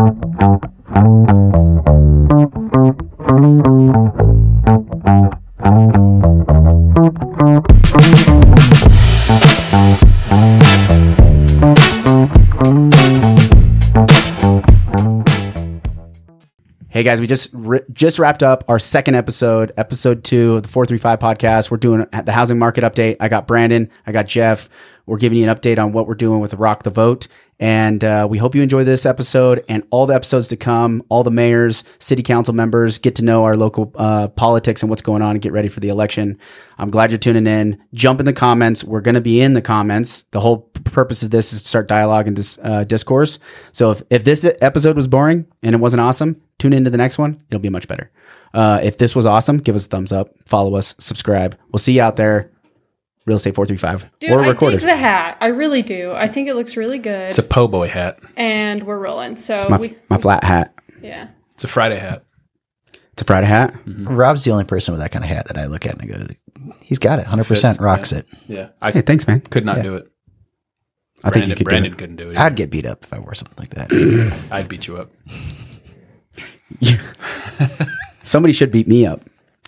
Hey guys, we just just wrapped up our second episode, episode two of the four three five podcast. We're doing the housing market update. I got Branden, I got Jeff. We're giving you an update on what we're doing with Rock the Vote, and uh, we hope you enjoy this episode and all the episodes to come. All the mayors, city council members get to know our local uh, politics and what's going on and get ready for the election. I'm glad you're tuning in. Jump in the comments. We're going to be in the comments. The whole purpose of this is to start dialogue and dis- uh, discourse. So if, if this episode was boring and it wasn't awesome, tune into the next one. It'll be much better. Uh, if this was awesome, give us a thumbs up, follow us, subscribe. We'll see you out there. Real estate 435 Dude, or I recorded. dig the hat. I really do. I think it looks really good. It's a po' boy hat. and we're rolling. So my, we, my flat hat. yeah. It's a Friday hat. It's a Friday hat. Mm-hmm. Rob's the only person with that kind of hat that I look at and I go, he's got it, hundred Fits, percent rocks yeah. it. Yeah, I Hey, thanks, man. could not Yeah. do it. I think you Branden, could Branden do couldn't do it. I'd get beat up if I wore something like that. I'd beat you up. it. Somebody should beat me up,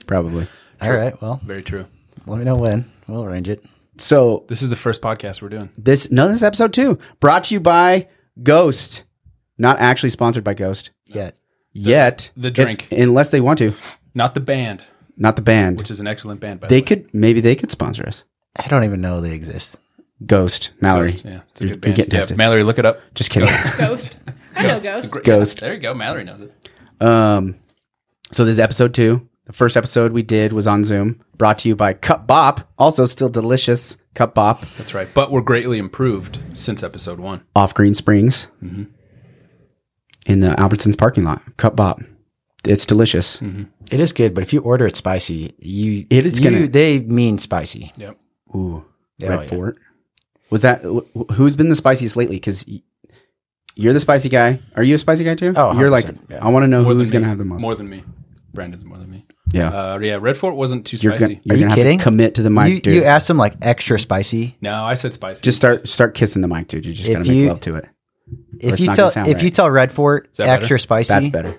probably. All right, well, Very true. let me know when. We'll arrange it. So This is the first podcast we're doing. this no, this is episode two, brought to you by Ghost, not actually sponsored by Ghost Yet. yet. the if- drink. unless they want to, Not the band, not the band. which is an excellent band. By they the way. could maybe they could sponsor us. I don't even know they exist. Ghost, Mallory. Ghost, Yeah, it's a You're- good you're getting Yeah, tested. Mallory, look it up. Just kidding. Ghost. I know Ghost. Great- Ghost. yeah, there you go. Mallory knows it. Um, so this is episode two. The first episode we did was on Zoom, brought to you by Cup Bop, also still delicious Cup Bop That's right. But we're greatly improved since episode one. off Green Springs Mm-hmm. in the Albertsons parking lot. Cup Bop, it's delicious. Mm-hmm. It is good, but if you order it spicy, you It is you- gonna- they mean spicy. Yep. Ooh, Oh, Red yeah. Fort. Was that wh- who's been the spiciest lately? Because you're the spicy guy. Are you a spicy guy too? Oh, you're like yeah. I want to know More who's gonna have the most. More than me. Branden's more than me. Yeah, Uh, yeah, Red Fort wasn't too you're spicy. gonna you're Are you gonna kidding? have to commit to the mic, You, dude. you asked them like extra spicy. no, I said spicy. just start start kissing the mic, dude. You just If gotta make you- love to it. If it's you not tell gonna sound if right. you tell Red Fort that extra better? spicy, That's better.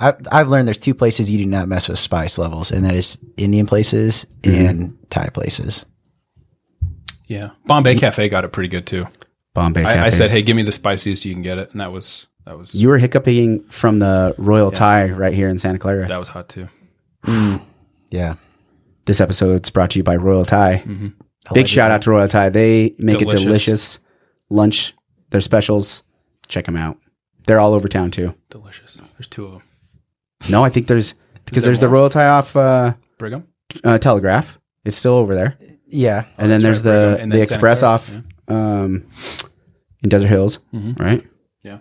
I, I've learned there's two places you do not mess with spice levels, and that is Indian places Mm-hmm. and Thai places. yeah. Bombay Cafe got it pretty good too. Bombay. I, I cafes. said, hey, give me the spiciest you can get it, and that was that was You were hiccuping from the Royal Thai right here in Santa Clara. that was hot too. Yeah, This episode's brought to you by Royal Thai. Big shout out to Royal Thai. They make Delicious. a delicious lunch. Their specials. Check them out. They're all over town too. Delicious. There's two of them. No, I think there's because there there's the? Royal Thai off uh, Brigham. uh, Telegraph. It's still over there, yeah. and then there's right, the Brigham. And the then Express Clara, off um, in Desert Hills, Mhm. right? Yeah.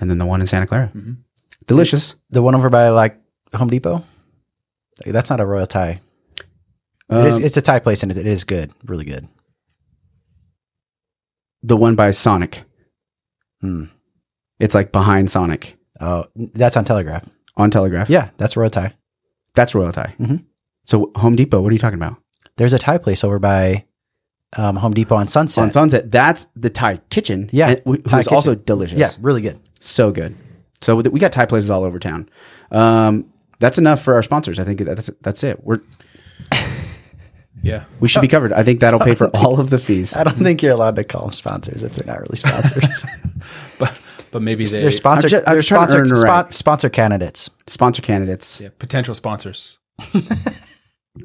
And then the one in Santa Clara. Mhm. Delicious. The one over by like Home Depot. That's not a Royal Thai. It is, Um, it's a Thai place, and it, it is good, really good. the one by Sonic. Hmm. It's like behind Sonic Oh, that's on Telegraph. on Telegraph. Yeah, that's Royal Thai. That's Royal Thai. Mhm. So Home Depot, what are you talking about? There's a Thai place over by um, Home Depot on Sunset. On Sunset, that's the Thai kitchen. Yeah, and wh- Thai who's also delicious. yeah, really good. so good. So we got Thai places all over town. Um, that's enough for our sponsors. I think that's that's it. We're Yeah. we should be covered. I think that'll pay for all of the fees. I don't think you're allowed to call them sponsors if they're not really sponsors. But but maybe they they're sponsor. I'm ju- I'm they're trying to sponsor, earn the spo- right. sponsor candidates. Sponsor candidates. yeah, potential sponsors.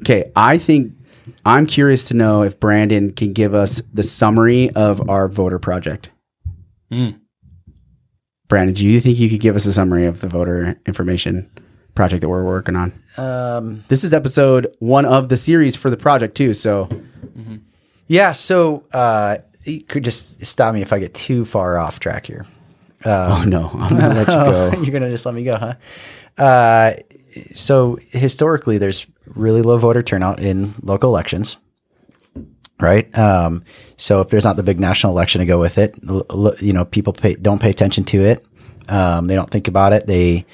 Okay, I think I'm curious to know if Branden can give us the summary of our voter project. Mm. Branden, do you think you could give us a summary of the voter information project that we're working on? Um, This is episode one of the series for the project too. So yeah. So uh, you could just stop me if I get too far off track here. Oh no, I'm gonna let you go. You're gonna just let me go, huh? Uh, so historically, there's really low voter turnout in local elections, right? Um, so if there's not the big national election to go with it, you know, people pay, don't pay attention to it. Um, they don't think about it. They,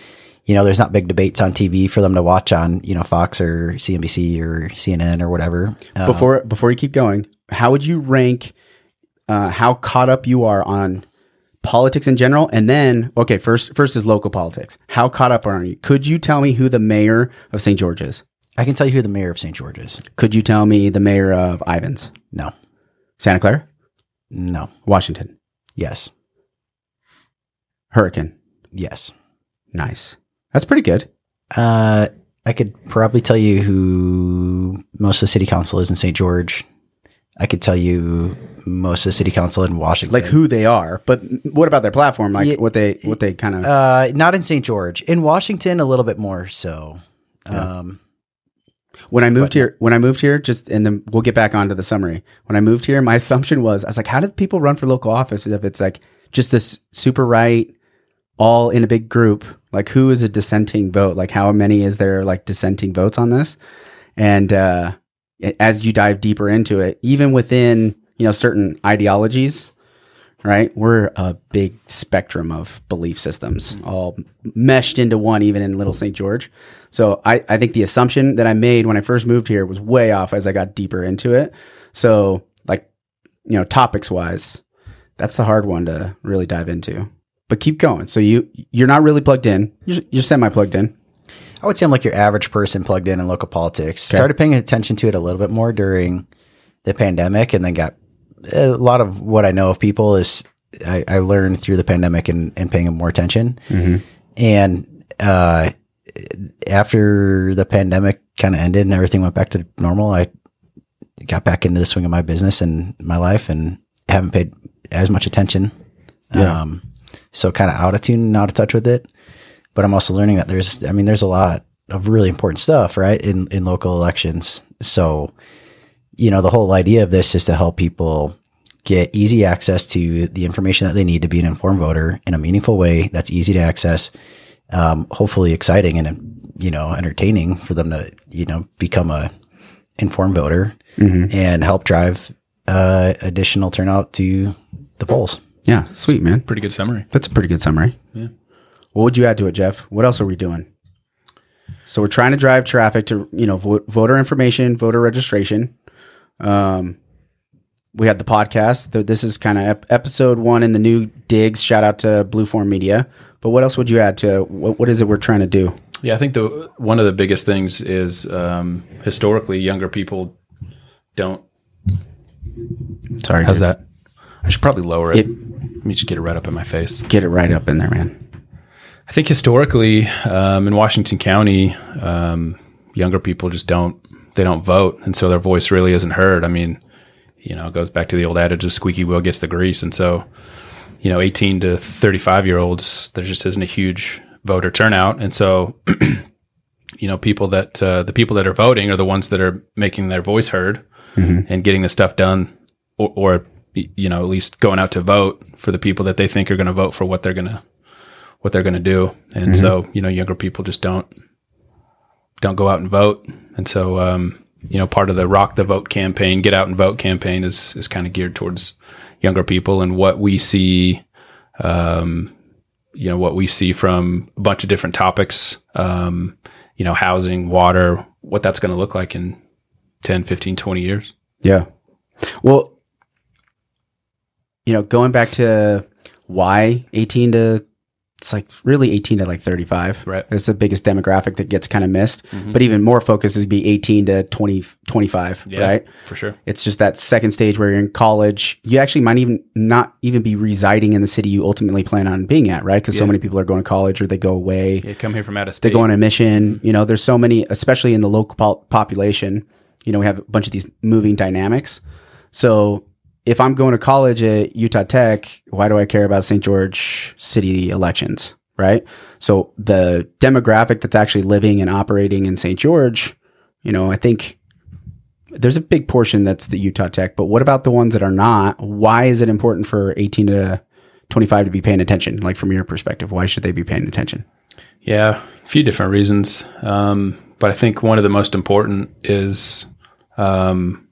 you know, there's not big debates on TV for them to watch on, you know, Fox or CNBC or CNN or whatever. Uh, Before before you keep going, how would you rank uh, how caught up you are on politics in general, and then okay, first first is local politics. How caught up are you? Could you tell me who the mayor of St. George is? I can tell you who the mayor of St. George is. Could you tell me the mayor of Ivins? No. Santa Clara, No. Washington, Yes. Hurricane. Yes. Nice. That's pretty good. Uh, I could probably tell you who most of the city council is in St. George. I could tell you most of the city council in Washington. Like who they are, but what about their platform? Like Yeah. what they what they kind of Uh, not in St. George. In Washington, a little bit more so. Um, when I moved here, when I moved here, just and then we'll get back onto the summary. When I moved here, my assumption was I was like, how did people run for local office if it's like just this super right, all in a big group? Like who is a dissenting vote? Like how many is there like dissenting votes on this? And uh, as you dive deeper into it, even within you know certain ideologies, right? We're a big spectrum of belief systems, all meshed into one, even in Little St. George. So I, I think the assumption that I made when I first moved here was way off as I got deeper into it. So, like, you know, topics wise, that's the hard one to really dive into. But keep going. So you you're not really plugged in. You're, you're semi plugged in. I would say I'm like your average person plugged in in local politics. Started paying attention to it a little bit more during the pandemic, and then got a lot of what I know of people is I, I learned through the pandemic and, and paying more attention. And uh, after the pandemic kind of ended and everything went back to normal, I got back into the swing of my business and my life, and haven't paid as much attention. Yeah. Um, so kind of out of tune, and out of touch with it but I'm also learning that there's, I mean, there's a lot of really important stuff, right, in in local elections. So, you know, the whole idea of this is to help people get easy access to the information that they need to be an informed voter in a meaningful way that's easy to access, um, hopefully exciting and you know entertaining for them to you know become a informed voter and help drive uh, additional turnout to the polls. Yeah, sweet man. Pretty good summary. That's a pretty good summary. Yeah. What would you add to it, Jeff? What else are we doing? So we're trying to drive traffic to you know vo- voter information, voter registration. Um, we had the podcast. This is kind of ep- episode one in the new digs. Shout out to Blueform Media. But what else would you add to what, what is it we're trying to do? Yeah, I think the one of the biggest things is um, historically younger people don't. Sorry, How's dude. that? I should probably lower it. It- Let me just get it right up in my face. Get it right up in there, man. I think historically um, in Washington County, um, younger people just don't they don't vote, and so their voice really isn't heard. I mean, you know, it goes back to the old adage: "The squeaky wheel gets the grease," and so you know, 18 to 35 year olds, there just isn't a huge voter turnout, and so you know, people that uh, the people that are voting are the ones that are making their voice heard and getting the stuff done, or, or you know, at least going out to vote for the people that they think are going to vote for what they're going to what they're going to do. And so, you know, younger people just don't don't go out and vote. And so, um, you know, part of the Rock the Vote campaign, Get Out and Vote campaign is is kind of geared towards younger people and what we see. Um, you know what we see from a bunch of different topics um, you know housing water what that's going to look like in 10 15 20 years Yeah. Well, you know, going back to why 18 to it's like really 18 to like 35. Right. It's the biggest demographic that gets kind of missed. Mm-hmm. But even more focus is be 18 to 20 25, right? for sure It's just that second stage where you're in college. You actually might even not even be residing in the city you ultimately plan on being at, right? Because so many people are going to college or they go away they come here from out of state. they go on a mission. You know, there's so many, especially in the local pol- population. You know, we have a bunch of these moving dynamics. So if I'm going to college at Utah Tech, why do I care about St. George City elections? Right. So the demographic that's actually living and operating in St. George, you know, I think there's a big portion that's the Utah Tech, but what about the ones that are not? Why is it important for 18 to 25 to be paying attention? Like from your perspective, why should they be paying attention? Yeah, a few different reasons. Um, but I think one of the most important is um,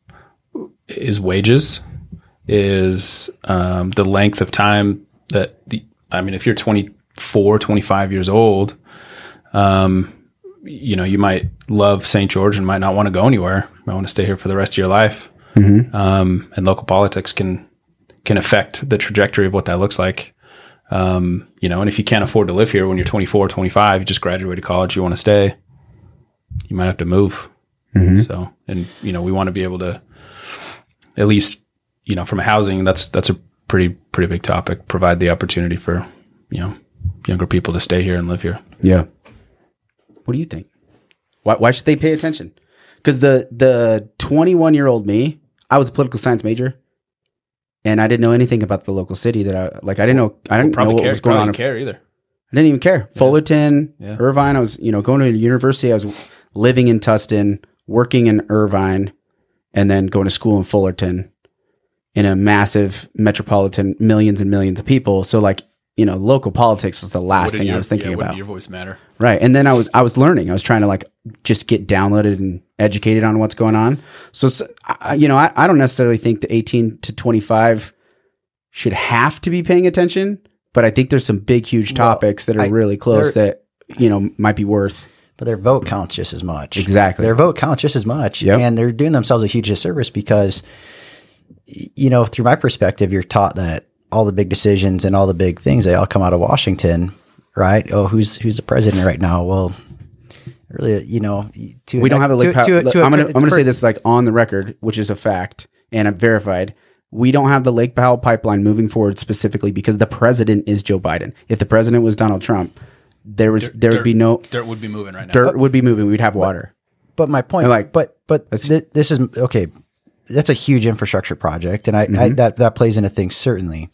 is wages, is um, the length of time that the. I mean, if you're 24, 25 years old, um, you know, you might love St. George and might not want to go anywhere. You might want to stay here for the rest of your life. Um, and local politics can can affect the trajectory of what that looks like. Um, you know, and if you can't afford to live here when you're 24, 25, you just graduated college, you want to stay, you might have to move. So, and you know, we want to be able to at least, you know, from housing, that's that's a pretty pretty big topic. Provide the opportunity for you know younger people to stay here and live here. Yeah. What do you think? Why, why should they pay attention? Because the the 21 year old me, I was a political science major, and I didn't know anything about the local city that I like. I didn't know. I didn't know Probably what care, was going on. care either. I didn't even care. Fullerton, Yeah. Irvine. I was, you know, going to university. I was living in Tustin, working in Irvine, and then going to school in Fullerton in a massive metropolitan, millions and millions of people. So like, you know, local politics was the last Wouldn't thing I was thinking yeah, about. Your voice matter. Right. And then I was I was learning. I was trying to like just get downloaded and educated on what's going on. So, s I you know, I, I don't necessarily think the 18 to 25 should have to be paying attention, but I think there's some big huge Well, topics that are I- really close that you know might be worth. but their vote counts just as much. Exactly. Their vote counts just as much. Yep. And they're doing themselves a huge disservice because, y- you know, through my perspective, you're taught that all the big decisions and all the big things, they all come out of Washington, right? Oh, who's, who's the president right now? Well, really, you know, to We don't have a to- lake. pow- to- to a- I'm gonna I'm gonna say this like on the record, which is a fact and I'm verified. We don't have the Lake Powell pipeline moving forward specifically because the president is Joe Biden. If the president was Donald Trump, there was there would dirt- be no Dirt would be moving right now. dirt would be moving. We'd have water. But my point, like, but but that's- th- this is okay. That's a huge infrastructure project, and I, I Mm-hmm. that that plays into things certainly.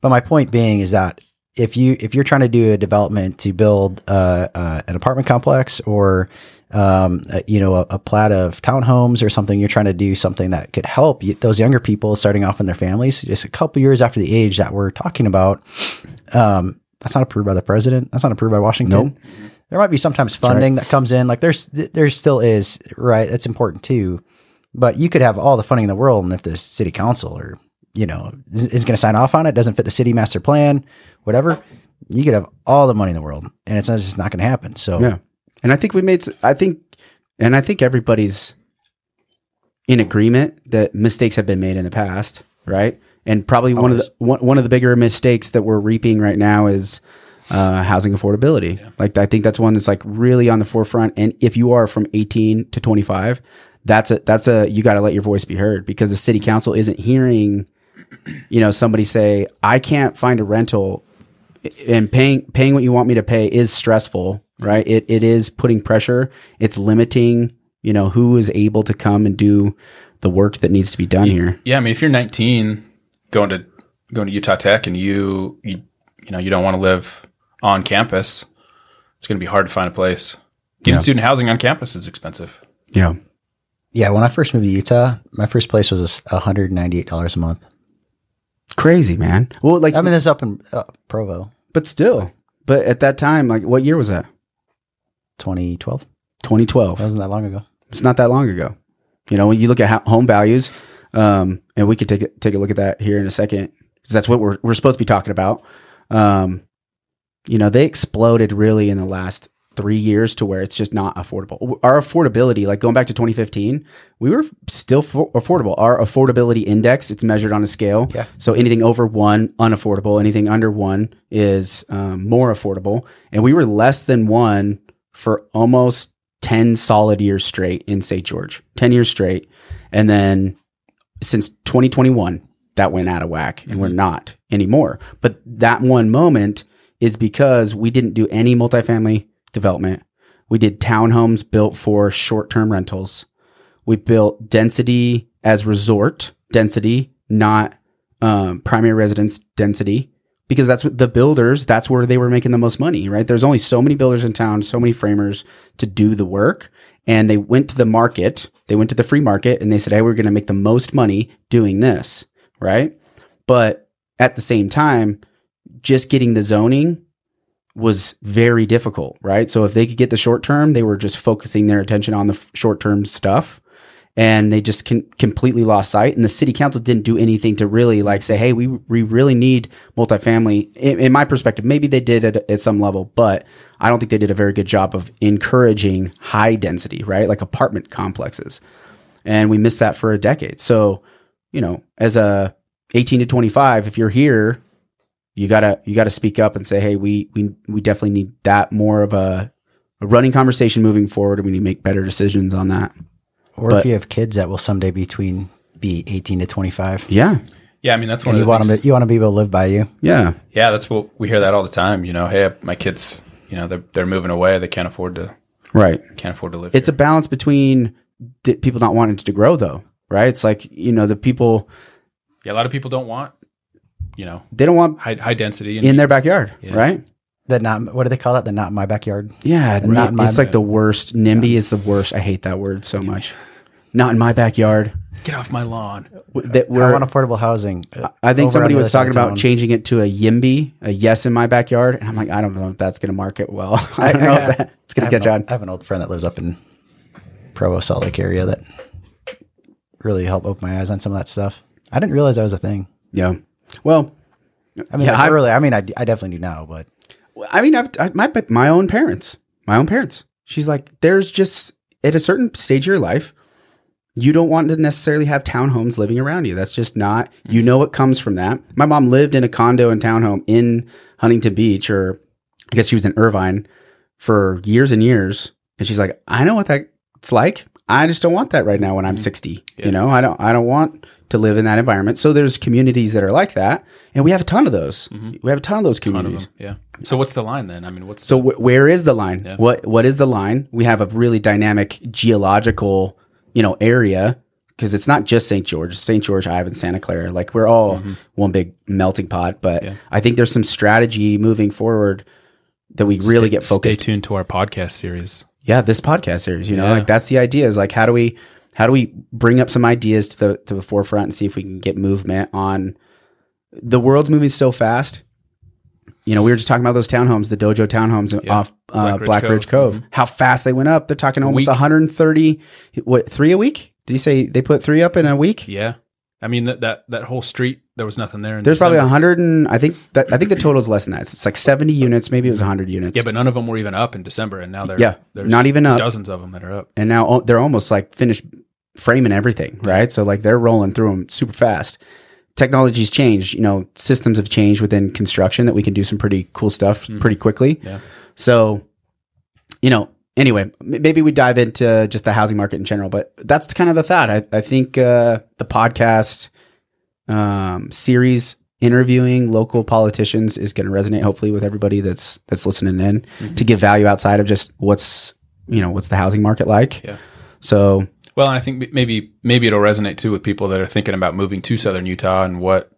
But my point being is that if you if you're trying to do a development to build uh, uh, an apartment complex or um, uh, you know a, a plat of townhomes or something, you're trying to do something that could help you, those younger people starting off in their families just a couple years after the age that we're talking about. Um, that's not approved by the president. That's not approved by Washington. There might be sometimes funding that comes in. Like there's there still is right. That's important too. But you could have all the funding in the world, and if the city council or you know is, is going to sign off on it, doesn't fit the city master plan, whatever, you could have all the money in the world, and it's not, just not going to happen. So Yeah. And I think we made, I think, and I think everybody's in agreement that mistakes have been made in the past, right? And probably one of the one, one of the bigger mistakes that we're reaping right now is uh, housing affordability. Like I think that's one that's like really on the forefront. And if you are from 18 to 25, that's a that's a you got to let your voice be heard because the city council isn't hearing, you know, somebody say I can't find a rental and paying paying what you want me to pay is stressful, right? It it is putting pressure. It's limiting, you know, who is able to come and do the work that needs to be done here. Yeah, I mean, if you're 19, going to going to Utah Tech, and you you you know you don't want to live on campus, it's going to be hard to find a place. Getting Yeah. student housing on campus is expensive. Yeah. Yeah, when I first moved to Utah, my first place was one hundred ninety eight dollars a month. Crazy, man. Well, like I mean, this up in uh, Provo, but still. But at that time, like what year was that? twenty twelve. 2012. That wasn't that long ago. It's not that long ago. You know, when you look at home values, um, and we could take a, take a look at that here in a second, because that's what we're we're supposed to be talking about. Um, you know, they exploded really in the last three years to where it's just not affordable. Our affordability, like going back to 2015, we were still fo- affordable. Our affordability index, it's measured on a scale. Yeah. So anything over one, unaffordable. Anything under one is um, more affordable. And we were less than one for almost 10 solid years straight in St. George, 10 years straight. And then since 2021, that went out of whack and we're not anymore. But that one moment is because we didn't do any multifamily development. We did townhomes built for short term rentals. We built density as resort density, not um, primary residence density, because that's what the builders, that's where they were making the most money, right? There's only so many builders in town, so many framers to do the work. And they went to the market, they went to the free market and they said, Hey, we're going to make the most money doing this, right? But at the same time, just getting the zoning was very difficult, right? So if they could get the short term, they were just focusing their attention on the short term stuff and they just con- completely lost sight. And the city council didn't do anything to really like say, "Hey, we we really need multifamily." In, in my perspective, maybe they did it at some level, but I don't think they did a very good job of encouraging high density, right? Like apartment complexes, and we missed that for a decade. So, you know, as a 18 to 25, if you're here, You gotta you gotta speak up and say, hey, we we we definitely need that more of a, a running conversation moving forward, and we need to make better decisions on that. Or But- if you have kids that will someday between be 18 to 25, Yeah, Yeah, I mean that's one and of you the want things. them to, you want to be able to live by you. yeah, yeah, that's what we hear that all the time. You know, hey, my kids, you know, they're they're moving away. They can't afford to right. can't afford to live. It's a balance between the people not wanting to grow, though, right? It's like you know the people yeah, a lot of people don't want, you know, they don't want high high density and in their backyard, Yeah. right? That not what do they call that? The not my backyard. Yeah, not not my it's like the worst. NIMBY is the worst. I hate that word so much. Not in my backyard. get off my lawn. That I we're, want affordable housing. uh, I think somebody was talking about town. changing it to a YIMBY, a yes in my backyard, and I'm like, I don't know if that's going to market well. I don't know if that's I going to catch an on. I have an old friend that lives up in Provo, Salt Lake area that really helped open my eyes on some of that stuff. I didn't realize that was a thing. Yeah. Well, I mean, Yeah, like, I- early. I mean, I, I definitely do now, but I mean, I've, I, my my own parents, my own parents. She's like, there's just at a certain stage of your life, you don't want to necessarily have townhomes living around you. That's just not. You mm-hmm. know what comes from that. My mom lived in a condo and townhome in Huntington Beach, or I guess she was in Irvine for years and years, and she's like, I know what that's like. I just don't want that right now when I'm 60. You know, I don't I don't want to live in that environment. So there's communities that are like that, and we have a ton of those. We have a ton of those One of communities. Yeah. So what's the line then? I mean, what's So wh- where is the line? Yeah. What what is the line? We have a really dynamic geological, you know, area because it's not just St. George, St. George, Ivan, Santa Clara. Like we're all one big melting pot. But Mm-hmm. Yeah. I think there's some strategy moving forward that we really stay, get focused. Stay tuned to our podcast series. Yeah, this podcast series. You know, Yeah. like that's the idea. Is like how do we how do we bring up some ideas to the to the forefront and see if we can get movement on the world's moving so fast. You know, we were just talking about those townhomes, the Dojo townhomes Yeah. off uh, Black Ridge Black Ridge Cove. Mm-hmm. Cove. How fast they went up! They're talking almost week. 130. What three a week? Did you say they put three up in a week? Yeah. I mean that that that whole street there was nothing there. In There's probably December. 100 and I think that I think the total is less than that. It's like 70 units. Maybe it was 100 units. Yeah, but none of them were even up in December, and now they're Yeah, there's not even up. Dozens of them that are up. and now they're almost like finished framing everything, right? So like they're rolling through them super fast. Technology's changed, you know, systems have changed within construction that we can do some pretty cool stuff pretty quickly. Yeah. So, you know, anyway, maybe we dive into just the housing market in general, but that's kind of the thought. I, I think uh, the podcast um, series interviewing local politicians is going to resonate hopefully with everybody that's that's listening in Mm-hmm. to give value outside of just what's you know what's the housing market like. Yeah. So Well, and I think maybe maybe it'll resonate too with people that are thinking about moving to Southern Utah and what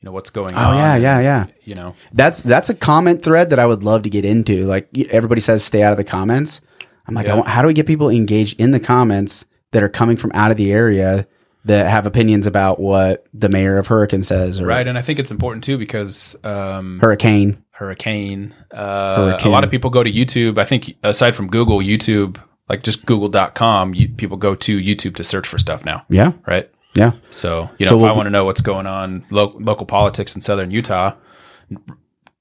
you know what's going oh on. yeah yeah yeah You know, that's that's a comment thread that I would love to get into. Like everybody says, stay out of the comments. I'm like, I Yeah. want- how do we get people engaged in the comments that are coming from out of the area that have opinions about what the mayor of Hurricane says or right? And I think it's important too because um, Hurricane? hurricane. Uh, Hurricane. A lot of people go to YouTube. I think aside from Google, YouTube, like just Google.com, you, people go to YouTube to search for stuff now, Yeah, right? yeah. So you know, So if we'll I want to know what's going on lo- local politics in Southern Utah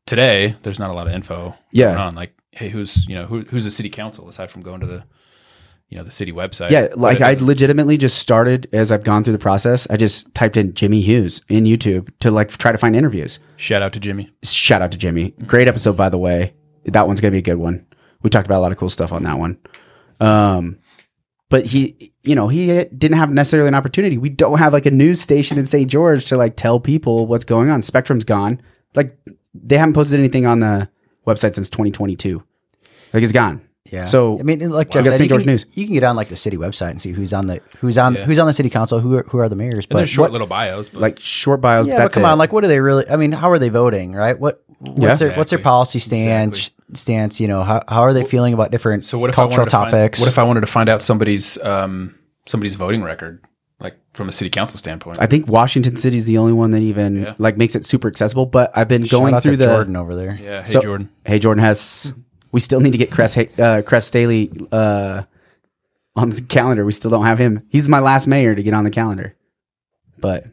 today, there's not a lot of info Yeah. going on. Like, hey, who's you know who, who's the city council aside from going to the you know the city website? Yeah, like I legitimately just started as I've gone through the process. I just typed in Jimmy Hughes in YouTube to like try to find interviews. shout out to Jimmy. Shout out to Jimmy. Great episode, by the way. That one's gonna be a good one. We talked about a lot of cool stuff on that one. Um, but he, you know, he didn't have necessarily an opportunity. We don't have like a news station in St. George to like tell people what's going on. Spectrum's gone. Like they haven't posted anything on the website since 2022. Like it's gone. Yeah. So I mean, like Wow. Jeff Got said, St. you George can, News. you can get on like the city website and see who's on the who's on Yeah. who's on the city council, who are, who are the mayors. And But they're short what, little bios, but like short bios. yeah, that's but come it. on, like what are they really? I mean, how are they voting? Right? What what's Yeah. their what's their policy stance? Stance? You know, how how are they feeling about different so what if I cultural wanted to find- topics? what if I wanted to find out somebody's um, somebody's voting record, like from a city council standpoint? I think Washington City is the only one that even Yeah. like makes it super accessible. But I've been Shout going out through to the Jordan over there? yeah. Hey, So- Jordan. Hey, Jordan has. We still need to get Kress uh, Kress Staheli uh, on the calendar. We still don't have him. He's my last mayor to get on the calendar, but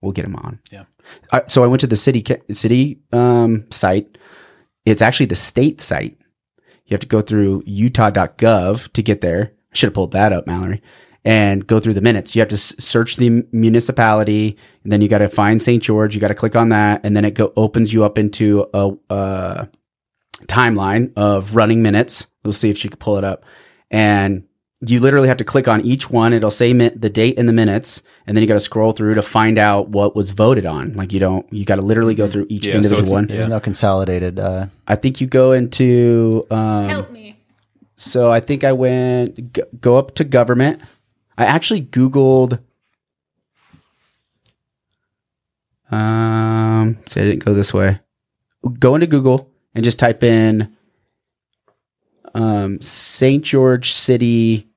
we'll get him on. Yeah. I, so I went to the city city um, site. It's actually the state site. You have to go through utah.gov to get there. I should have pulled that up, Mallory. and go through the minutes. You have to s- search the municipality, and then you got to find St. George. You got to click on that, and then it go opens you up into a, a timeline of running minutes. We'll see if she can pull it up, and you literally have to click on each one. It'll say mi- the date and the minutes, and then you got to scroll through to find out what was voted on. Like you don't, you got to literally go through each Yeah, so individual it's- one. yeah. There's no consolidated. Uh, I think you go into. Um, Help me. so I think I went g- go up to government. I actually Googled. Um, see, I didn't go this way. Go into Google and just type in um, St. George City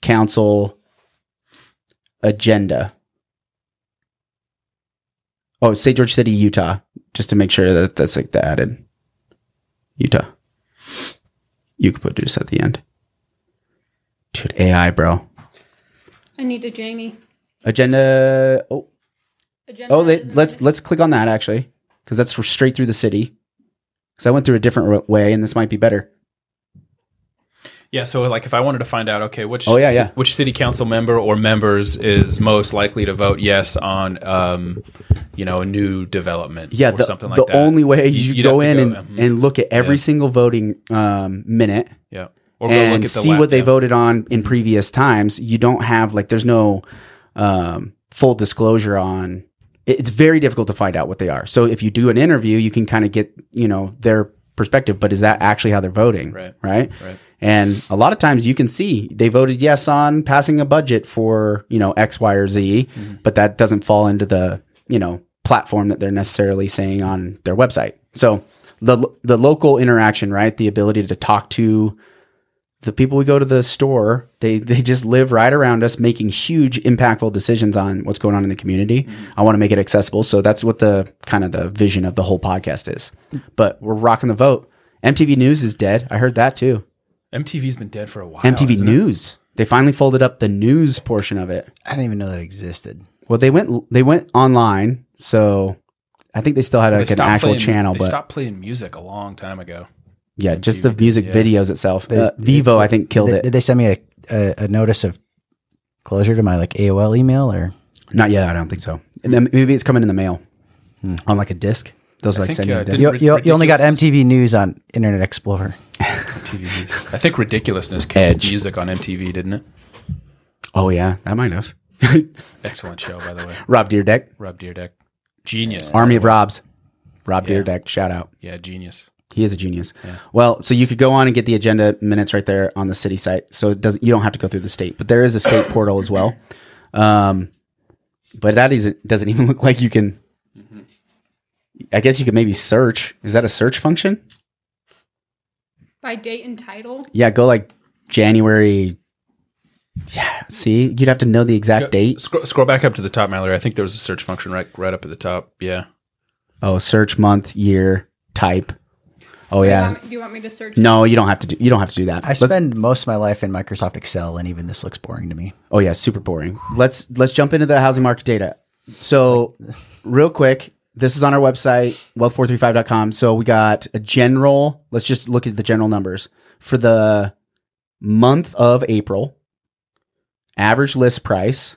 Council agenda. Oh, St. George City, Utah, just to make sure that that's like the added Utah. You could put Deuce at the end. Dude, AI, bro. I need a Jamie. Agenda. Oh, Agenda oh. let's let's click on that actually, because that's for straight through the city. Because I went through a different way, and this might be better. Yeah, so like if I wanted to find out, okay, which Oh, yeah, yeah. which city council member or members is most likely to vote yes on, um, you know, a new development, Yeah, or the, something like the that. only way you, You- go in to and, go, mhm. and look at every Yeah. single voting um, minute yeah, or go and look at the see lap- what they yeah. voted on in previous times. You don't have like there's no um, full disclosure on. It- It's very difficult to find out what they are. So if you do an interview, you can kind of get you know their perspective. But is that actually how they're voting? Right. Right. Right. And a lot of times you can see they voted yes on passing a budget for, you know, X, Y, or Z, Mm-hmm. but that doesn't fall into the, you know, platform that they're necessarily saying on their website. So the the local interaction, right? The ability to talk to the people we go to the store, they they just live right around us making huge impactful decisions on what's going on in the community. Mm-hmm. I want to make it accessible. So that's what the kind of the vision of the whole podcast is. But we're rocking the vote. MTV News is dead. I heard that too. MTV's been dead for a while. MTV isn't it? News. They finally folded up the news portion of it. I didn't even know that existed. Well, they went they went online, so I think they still had like an actual playing- channel, They but stopped playing music a long time ago. Yeah, just the music yeah. videos itself. They- uh, Vevo, I think, killed did, it. Did they send me a, a, a notice of closure to my like AOL email or? Not yet. I don't think so. And then maybe it's coming in the mail on like a disc. Those I like think, sending uh, a disc. You, you, you only got MTV News on Internet Explorer. MTV News. I think ridiculousness killed Edge. music on MTV, didn't it? Oh yeah, that might have. Excellent show, by the way. Rob Dyrdek, Rob Dyrdek, genius. Army of Robs. Rob Yeah. Dyrdek, shout out. Yeah, genius. He is a genius. Well, so you could go on and get the agenda minutes right there on the city site. So it doesn't you don't have to go through the state, but there is a state portal as well. Um, but that is doesn't even look like you can. I guess you could maybe search. Is that a search function? By date and title. Yeah, go like January. Yeah, see, you'd have to know the exact date. Scroll, scroll back up to the top, Mallory. I think there was a search function right right up at the top. Yeah. Oh, search month, year, type. Oh Do you yeah. want me- Do you want me to search? No, you don't have to do. You don't have to do that. I Let's- spend most of my life in Microsoft Excel, and even this looks boring to me. Oh yeah, super boring. Let's let's jump into the housing market data. So, real quick, this is on our website wealth435.com. So we got a general, let's just look at the general numbers for the month of April. Average list price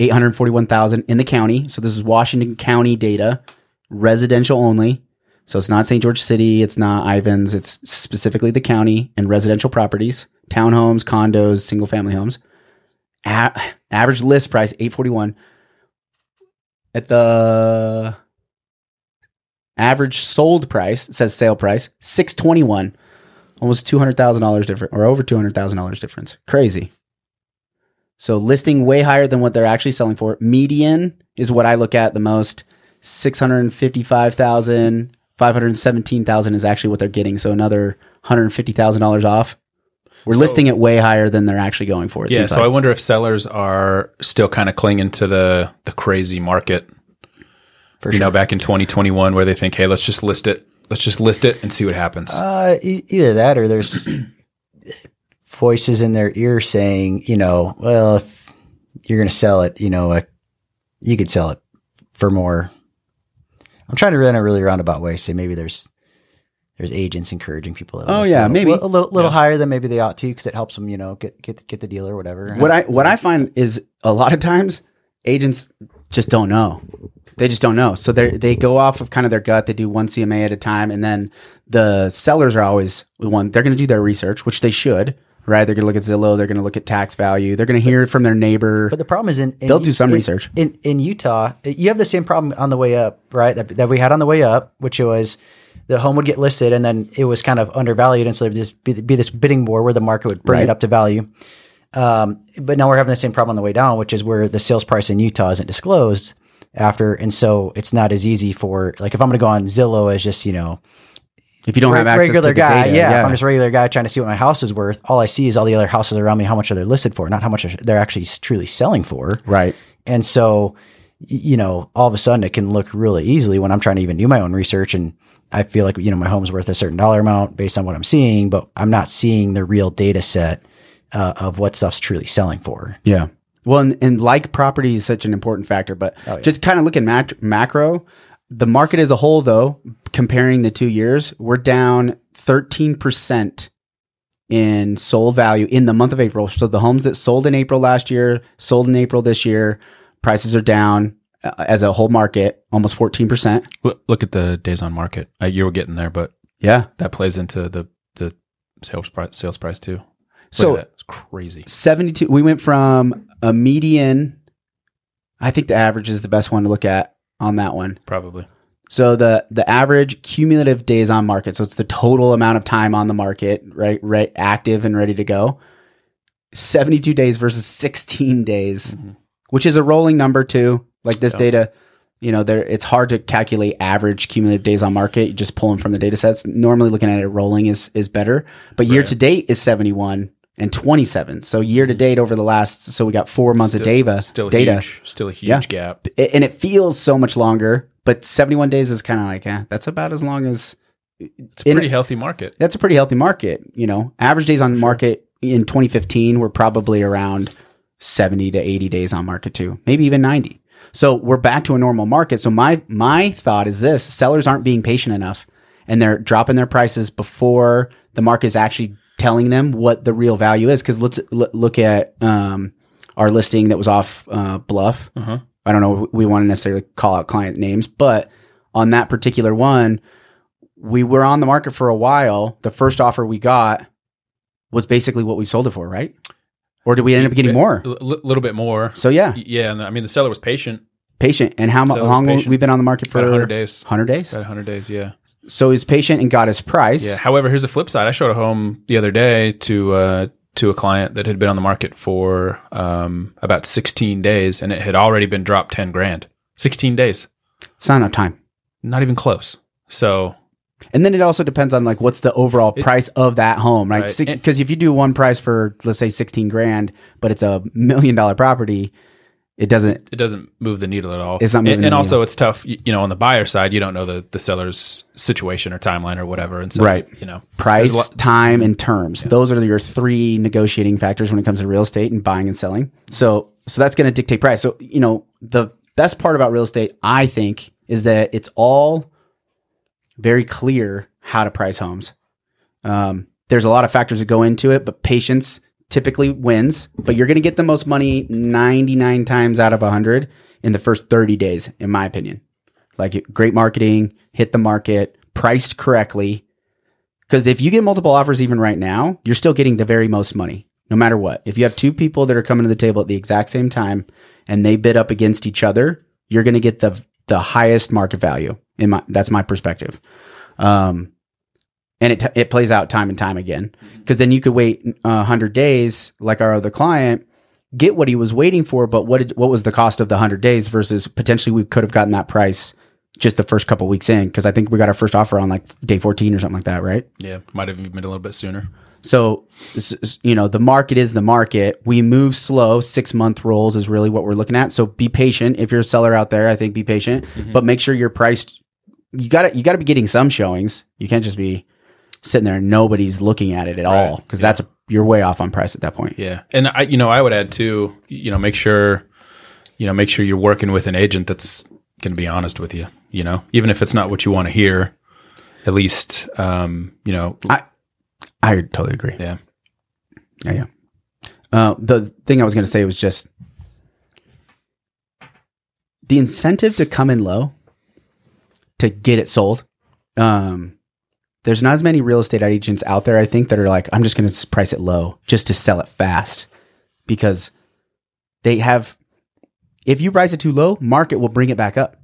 841,000 in the county. So this is Washington County data, residential only. So it's not St. George City, it's not Ivins, it's specifically the county and residential properties, townhomes, condos, single family homes. A- average list price 841 at the average sold price it says sale price 621 almost $200,000 different or over $200,000 difference. Crazy. So listing way higher than what they're actually selling for. Median is what I look at the most 655,000 517,000 is actually what they're getting so another $150,000 off we're So- listing it way higher than they're actually going for it Yeah. So like. I wonder if sellers are still kind of clinging to the the crazy market. For You sure. know, back in 2021, where they think, hey, let's just list it. Let's just list it and see what happens. Uh, e- either that or there's voices in their ear saying, you know, well, if you're going to sell it, you know, uh, you could sell it for more. I'm trying to run a really roundabout way. Say maybe there's there's agents encouraging people. To Oh, yeah, little, maybe. a little, little higher than maybe they ought to because it helps them, you know, get get get the deal or whatever. What I what I find is a lot of times agents just don't know. They just don't know. So they they go off of kind of their gut. They do one CMA at a time, and then the sellers are always the one. They're going to do their research, which they should. Right? They're going to look at Zillow. They're going to look at tax value. They're going to hear it from their neighbor. But the problem is in, in They'll do some in- research. in in Utah. You have the same problem on the way up, right? That, that we had on the way up, which was the home would get listed and then it was kind of undervalued, and so there'd just be, be this bidding war where the market would bring Right. it up to value. Um, but now we're having the same problem on the way down, which is where the sales price in Utah isn't disclosed after, and so it's not as easy for like if I'm going to go on Zillow as just you know if you don't have regular to the guy, data, yeah, If I'm just a regular guy trying to see what my house is worth, all I see is all the other houses around me, how much are they listed for, not how much they're actually truly selling for. right. And so, you know, all of a sudden it can look really easily when I'm trying to even do my own research and I feel like, you know, my home's worth a certain dollar amount based on what I'm seeing, but I'm not seeing the real data set uh, of what stuff's truly selling for. Yeah. Well, and, and like property is such an important factor, but Oh, just kind of looking mac- macro, the market as a whole, though, comparing the two years, we're down 13% in sold value in the month of April. So the homes that sold in April last year, sold in April this year, prices are down uh, as a whole market, almost 14%. Look, look at the days on market. Uh, you were getting there, but Yeah. that plays into the the sales price sales price too. Look So it's crazy. 72 we went from a median i think the average is the best one to look at on that one Probably. So the the average cumulative days on market so it's the total amount of time on the market right right active and ready to go 72 days versus 16 days Mhm. which is a rolling number too like this Yeah. data you know there it's hard to calculate average cumulative days on market you just pull them from the data sets normally looking at it rolling is is better but year Right. to date is 71 and 27 so year to date over the last so we got four months of data Still data huge. Still a huge Yeah. gap. And it feels so much longer but 71 days is kind of like eh, that's about as long as It's a In- pretty healthy market. that's a pretty healthy market you know. Average days on market in 2015 were probably around 70 to 80 days on market too maybe even 90 so we're back to a normal market. So my my thought is this sellers aren't being patient enough and they're dropping their prices before the market is actually telling them what the real value is. Because let's l- look at um, our listing that was off uh, bluff. Uh-huh. I don't know we want to necessarily call out client names, but on that particular one, we were on the market for a while. The first offer we got was basically what we sold it for, right? Or did we end up getting more? A little bit more. So yeah, Yeah, and I mean the seller was patient. patient. And how long patient. we've been on the market for? About 100 days. 100 days. About 100 days, yeah. So he's patient and got his price. Yeah. However, here's the flip side. I showed a home the other day to uh, to a client that had been on the market for um, about 16 days, and it had already been dropped 10 grand. 16 days, It's not enough time. not even close. So And then it also depends on like what's the overall It- price of that home, right? Right. Because if you do one price for let's say 16 grand, but it's a million dollar property, it doesn't it doesn't move the needle at all. It's not moving and, and also it's tough. You, know, on the buyer side, you don't know the the seller's situation or timeline or whatever, and so Right. you know, price, lot- time, and terms. Those are your three negotiating factors when it comes to real estate and buying and selling. So, so that's going to dictate price. So, you know, the best part about real estate, I think, is that it's all very clear how to price homes. Um, there's a lot of factors that go into it, but patience typically wins. But you're going to get the most money 99 times out of 100 in the first 30 days, in my opinion. Like great marketing, hit the market, priced correctly, because if you get multiple offers even right now, you're still getting the very most money, no matter what. If you have two people that are coming to the table at the exact same time and they bid up against each other, you're going to get the the highest market value. In my that's my perspective. Um, and it it plays out time and time again because then you could wait uh, hundred days like our other client, get what he was waiting for, but what did, what was the cost of the hundred days versus potentially we could have gotten that price just the first couple weeks in because I think we got our first offer on like day fourteen or something like that, right? yeah, might have even been a little bit sooner. So, you know, the market is the market. We move slow. Six month rolls is really what we're looking at. So be patient. If you're a seller out there, I think be patient, but make sure you're priced. You got to, you got to be getting some showings. You can't just be sitting there and nobody's looking at it at all because that's a, you're way off on price at that point. Yeah, and I, you know, I would add too. You know, make sure, you know, make sure you're working with an agent that's going to be honest with you. You know, even if it's not what you want to hear. at least, um, you know, I I totally agree. yeah. Yeah, yeah. Uh, the thing I was going to say was just the incentive to come in low to get it sold. Um, there's not as many real estate agents out there, I think, that are like, I'm just going to price it low just to sell it fast because they have, if you price it too low, market will bring it back up.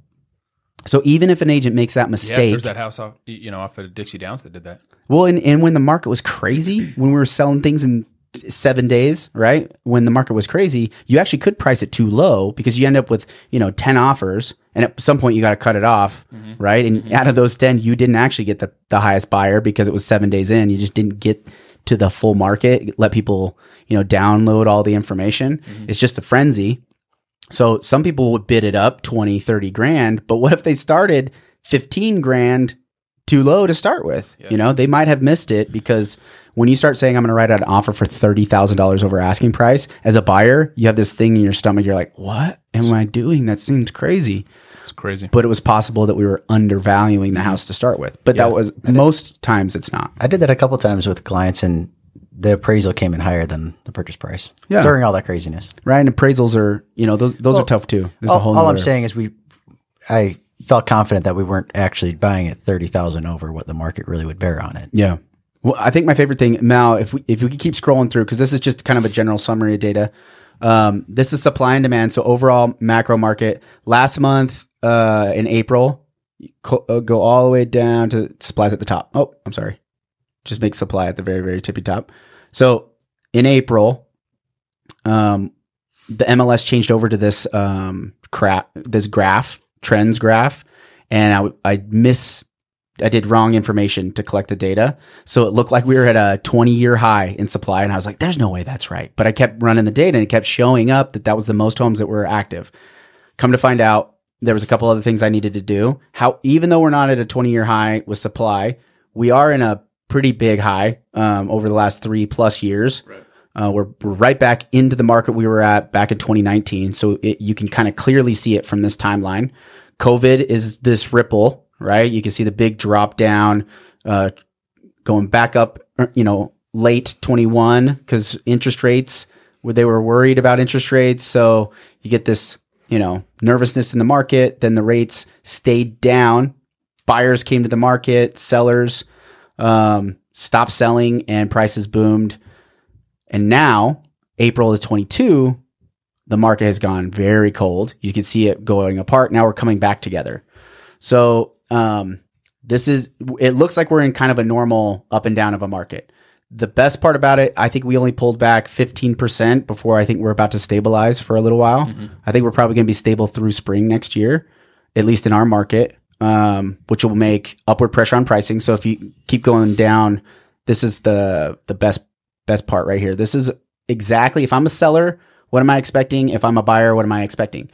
So even if an agent makes that Yeah, mistake, there's that house off, you know, off of Dixie Downs that did that. well, and, and when the market was crazy, when we were selling things in seven days, right? When the market was crazy, you actually could price it too low because you end up with, you know, 10 offers and at some point you got to cut it off, mm-hmm. right? And mm-hmm. out of those 10, you didn't actually get the, the highest buyer because it was seven days in. You just didn't get to the full market, let people, you know, download all the information. Mm-hmm. It's just a frenzy. So some people would bid it up 20, 30 grand, but what if they started 15 grand too low to start with? You know, they might have missed it because when you start saying I'm going to write out an offer for $30,000 over asking price as a buyer, you have this thing in your stomach. You're like, what am I doing? That seems crazy. It's crazy. But it was possible that we were undervaluing the house to start with. But that was most times it's not. I did that a couple times with clients, and the appraisal came in higher than the purchase price. Yeah. during all that craziness. Right. And appraisals are, you know, those, those are tough too. There's all, a whole all I'm saying is we, I felt confident that we weren't actually buying at thirty thousand over what the market really would bear on it. Yeah. Well, I think my favorite thing, Mal, if we if we could keep scrolling through, because this is just kind of a general summary of data. Um, this is supply and demand. So overall macro market last month uh, in April, uh, go all the way down to supplies at the top. Oh, I'm sorry. Just make supply at the very very tippy top. So in April, um, the MLS changed over to this um, crap, this graph, trends graph, and I, I miss I did wrong information to collect the data. So it looked like we were at a 20 year high in supply. And I was like, there's no way that's right. But I kept running the data and it kept showing up that that was the most homes that were active. Come to find out, there was a couple other things I needed to do. How, even though we're not at a 20 year high with supply, we are in a pretty big high um, over the last three plus years. Uh, we're, we're right back into the market we were at back in 2019. So it, you can kind of clearly see it from this timeline. COVID is this ripple, right? You can see the big drop down, uh, going back up, uh, you know, late 21 because interest rates, they were worried about interest rates. So you get this, you know, nervousness in the market. Then the rates stayed down. Buyers came to the market, sellers um, stopped selling, and prices boomed. And now, April of 22, the market has gone very cold. You can see it going apart. Now we're coming back together. So, um, this is, it looks like we're in kind of a normal up and down of a market. The best part about it, I think we only pulled back 15% before I think we're about to stabilize for a little while. I think we're probably going to be stable through spring next year, at least in our market, um, which will make upward pressure on pricing. So if you keep going down, this is the, the best, best part right here. This is exactly, if I'm a seller, what am I expecting? If I'm a buyer, what am I expecting?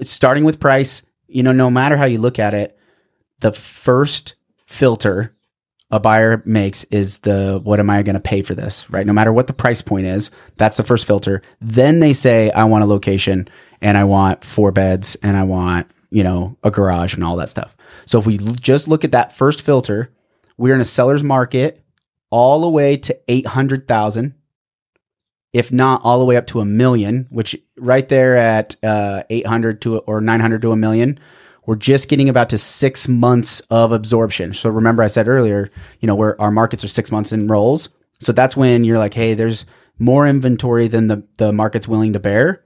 Starting with price, you know, no matter how you look at it, the first filter a buyer makes is the what am I going to pay for this, right? No matter what the price point is, that's the first filter. Then they say, I want a location and I want four beds and I want, you know, a garage and all that stuff. So if we l- just look at that first filter, we're in a seller's market all the way to 800,000 if not all the way up to a million, which right there at uh, 800 to or 900 to a million, we're just getting about to six months of absorption. So remember, I said earlier, you know, where our markets are six months in rolls. So that's when you're like, hey, there's more inventory than the, the market's willing to bear.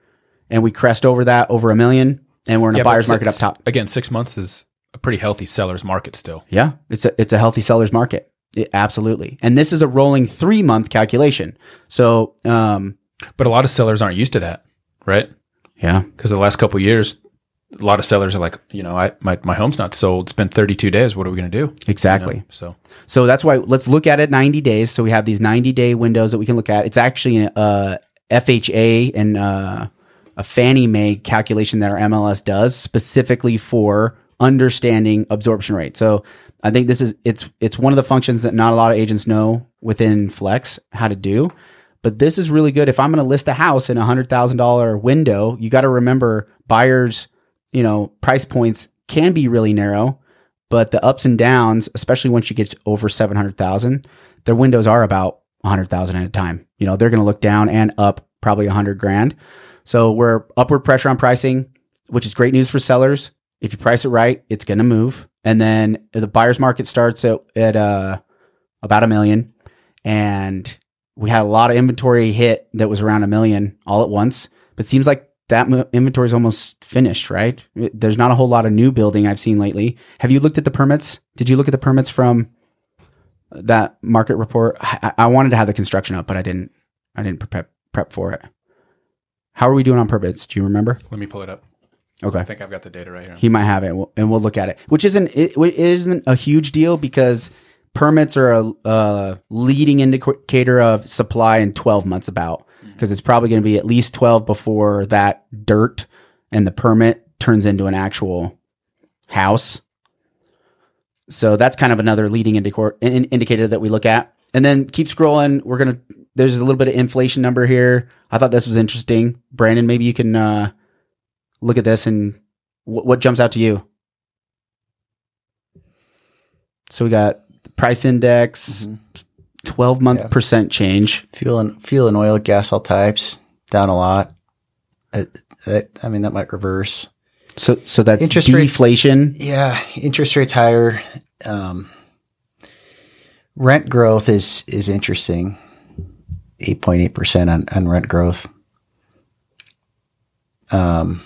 And we crest over that over a million, and we're in a Yeah, but buyer's market up top. Again, six months is a pretty healthy seller's market still. Yeah, it's a it's a healthy seller's market. It- absolutely. And this is a rolling three month calculation. So, um, But a lot of sellers aren't used to that, right? yeah, Because the last couple of years, a lot of sellers are like, you know, I my, my home's not sold. It's been 32 days. What are we going to do? You exactly. know? So So that's why let's look at it 90 days. So we have these 90 day windows that we can look at. It's actually a FHA and uh, a Fannie Mae calculation that our MLS does specifically for understanding absorption rate. So I think this is it's it's one of the functions that not a lot of agents know within Flex how to do. But this is really good. If I'm going to list a house in a hundred thousand dollar window, you got to remember buyers, you know, price points can be really narrow but the ups and downs, especially once you get over 700,000, their windows are about a 100,000 at a time. You know, they're going to look down and up probably a 100 grand. So we're upward pressure on pricing, which is great news for sellers. If you price it right, it's going to move. And then the buyer's market starts at, at uh, about a million. And we had a lot of inventory hit that was around a million all at once. But seems like that inventory is almost finished, right? There's not a whole lot of new building I've seen lately. Have you looked at the permits? Did you look at the permits from that market report? I, I wanted to have the construction up, but I didn't. I didn't prep prep for it. How are we doing on permits? Do you remember? Let me pull it up. Okay. I think I've got the data right here. He might have it, and we'll, look at it. Which isn't it, isn't a huge deal because permits are a, a leading indicator of supply in 12 months about because it's probably going to be at least 12 before that dirt and the permit turns into an actual house. So that's kind of another leading indicator in, indicator that we look at. And then keep scrolling. We're gonna. There's a little bit of inflation number here. I thought this was interesting. Branden, maybe you can uh, look at this and wh- what jumps out to you. So we got price index, 12 month Yeah. percent change. Fuel and fuel and oil, gas, all types down a lot. Uh, that- I mean, that might reverse. So so that's Interest rates- deflation. Yeah, interest rates higher. Um, rent growth is is interesting. Eight point eight percent on on rent growth. Um,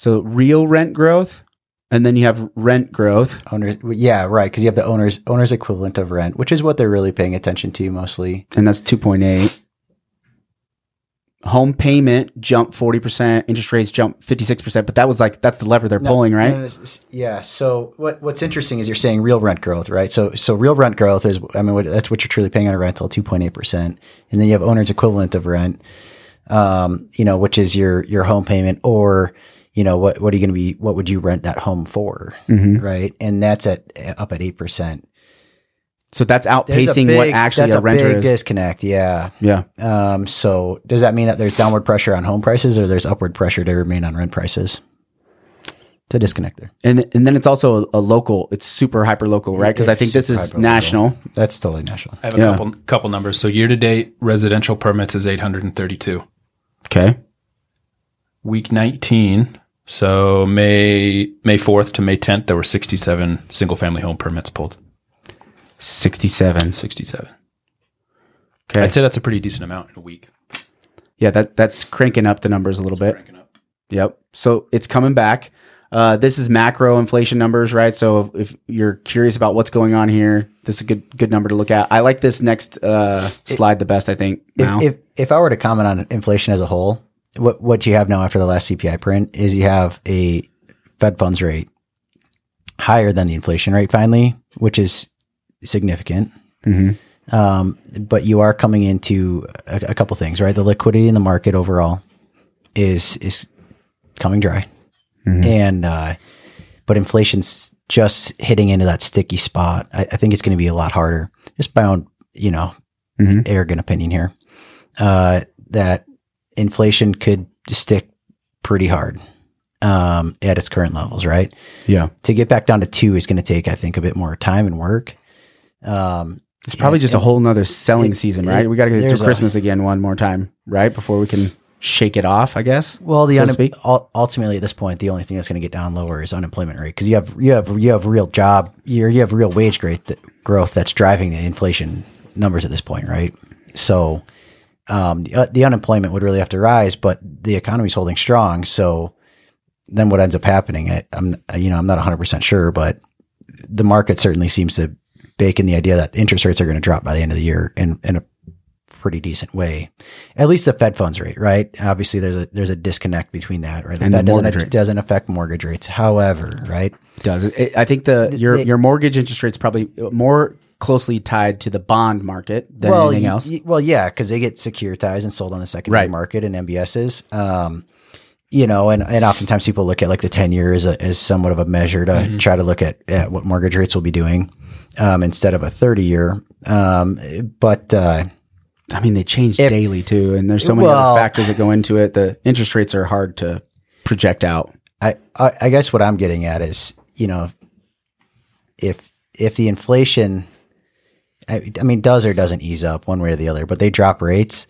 So real rent growth, and then you have rent growth. owners, yeah, right, because you have the owners owners equivalent of rent, which is what they're really paying attention to mostly. and that's 2.8. Home payment jumped 40%, interest rates jumped 56%, but that was like, that's the lever they're pulling, right? No, no, yeah. So what what's interesting is you're saying real rent growth, right? So so real rent growth is I mean what, that's what you're truly paying on a rental, two point eight percent, and then you have owner's equivalent of rent, um, you know, which is your your home payment or you know what what are you going to be what would you rent that home for, Mhm. right? And that's at up at eight percent. So that's outpacing what actually that's a renter big is. disconnect. Yeah. yeah. Um, so does that mean that there's downward pressure on home prices or there's upward pressure to remain on rent prices? It's a disconnect there. And, and then it's also a, a local, it's super hyper local, right? Because I think this is hyper-local. national. That's totally national. I have a Yeah. couple couple numbers. So year to date, residential permits is 832. Okay. Week 19, so May May 4th to May 10th, there were 67 single family home permits pulled. 67. 67. Okay. I'd say that's a pretty decent amount in a week. yeah, that, that's cranking up the numbers a little bit. Cranking up. Yep. So it's coming back. Uh, this is macro inflation numbers, right? So if, if you're curious about what's going on here, this is a good good number to look at. I like this next uh, slide the best. I think now. If, if if I were to comment on inflation as a whole, what what you have now after the last CPI print is you have a Fed funds rate higher than the inflation rate finally, which is significant. Mhm. Um, but you are coming into a, a couple things, right? The liquidity in the market overall is is coming dry, and uh, but inflation's just hitting into that sticky spot. I, I think it's going to be a lot harder, just by own you know Mhm. arrogant opinion here, uh, that inflation could stick pretty hard um, at its current levels, right? yeah, To get back down to two is going to take, I think, a bit more time and work. Um, it's probably just a whole nother selling it- season, it- right? We got to get through a- Christmas again one more time, right? Before we can shake it off, I guess. well, the so un- ultimately at this point, the only thing that's going to get down lower is unemployment rate because you have you have you have real job you you have real wage growth that, growth that's driving the inflation numbers at this point, right? So um, the, uh, the unemployment would really have to rise, but the economy's holding strong. So then what ends up happening? I, I'm you know I'm not 100 percent sure, but the market certainly seems to bake in the idea that interest rates are going to drop by the end of the year in in a pretty decent way. At least the Fed funds rate, right? Obviously, there's a there's a disconnect between that, right? The And the doesn't rate. doesn't affect mortgage rates. However, right? It does it, I think the your your mortgage interest rate's probably more closely tied to the bond market than anything else. y- well, yeah, because they get securitized and sold on the secondary Right. market and MBSs. Um, you know, and, and oftentimes people look at like the 10 year as, a, as somewhat of a measure to Mm-hmm. try to look at, at what mortgage rates will be doing um, instead of a 30 year. Um, but uh, I mean, they change If- daily too, and there's so many Well- other factors that go into it. The interest rates are hard to project out. I, I, I guess what I'm getting at is, you know, if if the inflation, I, I mean, does or doesn't ease up one way or the other, but they drop rates.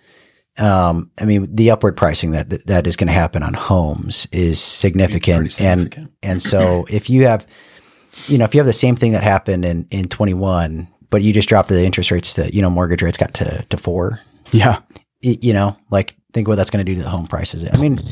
Um, I mean, the upward pricing that that, is going to happen on homes is significant, significant. and and so if you have, you know, if you have the same thing that happened in in twenty one, but you just dropped the interest rates to you know mortgage rates got to to four, Yeah. you know, like think what that's going to do to the home prices. I mean,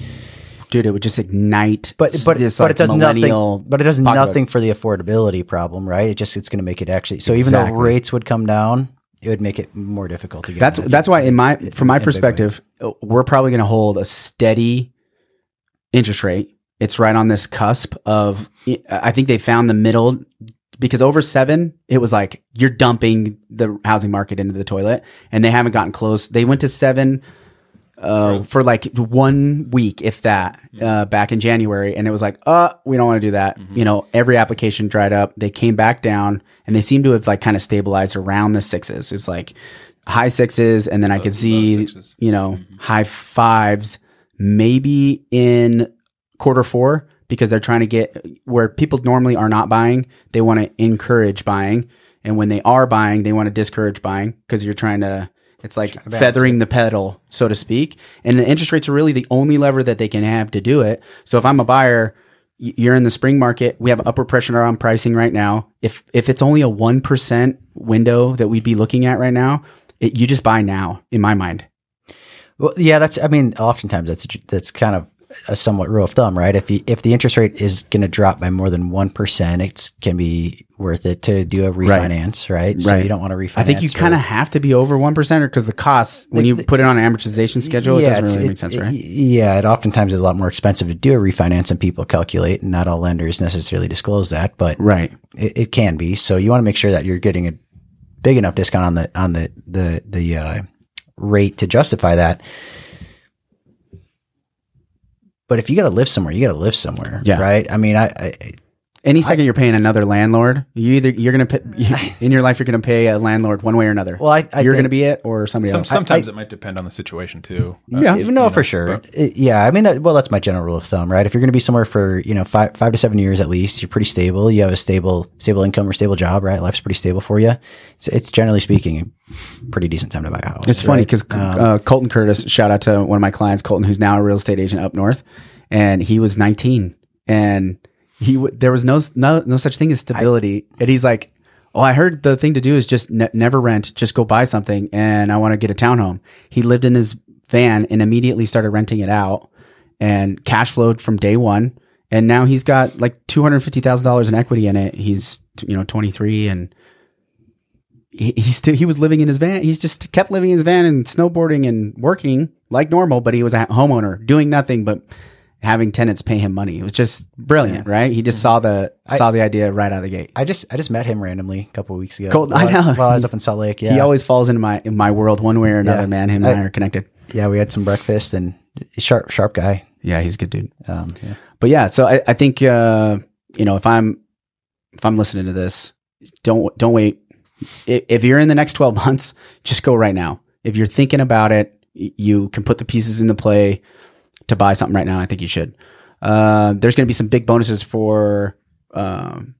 Dude, it would just ignite. but but this, but like, it does nothing. But it does nothing for the affordability problem, right? It just it's going to make it actually. So even though rates would come down, it would make it more difficult to get. That's that's why in my from my in a big way. perspective, we're probably going to hold a steady interest rate. It's right on this cusp of. I think they found the middle because over seven, it was like you're dumping the housing market into the toilet, and they haven't gotten close. They went to seven. Uh, for like one week, if that, uh, back in January, and it was like, uh, we don't want to do that. You know, every application dried up. They came back down, and they seem to have like kind of stabilized around the sixes. It's like high sixes, and then I could see, sixes. you know, high fives, maybe in quarter four because they're trying to get where people normally are not buying. They want to encourage buying, and when they are buying, they want to discourage buying because you're trying to. It's like feathering the pedal, so to speak. And the interest rates are really the only lever that they can have to do it. So if I'm a buyer, you're in the spring market. We have upward pressure on pricing right now. If if it's only a one percent window that we'd be looking at right now, it, you just buy now. In my mind, Well, yeah, that's. I mean, oftentimes that's that's kind of a somewhat rule of thumb, right? If you, if the interest rate is going to drop by more than one percent, it can be worth it to do a refinance, right? So Right. you don't want to refinance. I think you kind of have to be over one percent, or because the costs when you put it on an amortization schedule, it doesn't really make sense, right? it- yeah, it oftentimes is a lot more expensive to do a refinance than people calculate, and not all lenders necessarily disclose that, but right. it, it can be. So you want to make sure that you're getting a big enough discount on the on the the the uh, rate to justify that. But if you got to live somewhere, you got to live somewhere, Yeah. right? I mean, I, I Any second you're paying another landlord, you either you're gonna pay, in your life you're gonna pay a landlord one way or another. well, I, I you're think- gonna be it or somebody Some, else. sometimes it might depend on the situation too. Uh, Yeah. you no, know, for sure. but- It- yeah, I mean, that, well, that's my general rule of thumb, right? If you're going to be somewhere for you know five five to seven years at least, you're pretty stable. You have a stable stable income or stable job, right? Life's pretty stable for you. It's, it's generally speaking a pretty decent time to buy a house. It's funny right? because uh, Colton Curtis, shout out to one of my clients, Colton, who's now a real estate agent up north, and he was 19, and he w- there was no no no such thing as stability, and he's like, "Oh, I heard the thing to do is just ne- never rent, just go buy something, and I want to get a townhome." He lived in his van and immediately started renting it out, and cash flowed from day one, and now he's got like two hundred fifty thousand dollars in equity in it. He's you know 23 and he, he still he was living in his van. He's just kept living in his van and snowboarding and working like normal, but he was a homeowner doing nothing but having tenants pay him money. It was just brilliant, right? He just saw the saw the idea right out of the gate. I just I just met him randomly a couple of weeks ago. Colton, I know. While I was up in Salt Lake, yeah, He always falls into my in my world one way or another, Yeah. man. Him and I I- are connected. yeah, we had some breakfast and sharp sharp guy. Yeah, he's a good dude. Um, yeah. But yeah, so I, I think uh, you know if I'm if I'm listening to this, don't don't wait. If you're in the next 12 months, just go right now. If you're thinking about it, you can put the pieces into play to buy something right now. I think you should. Uh, there's going to be some big bonuses for um,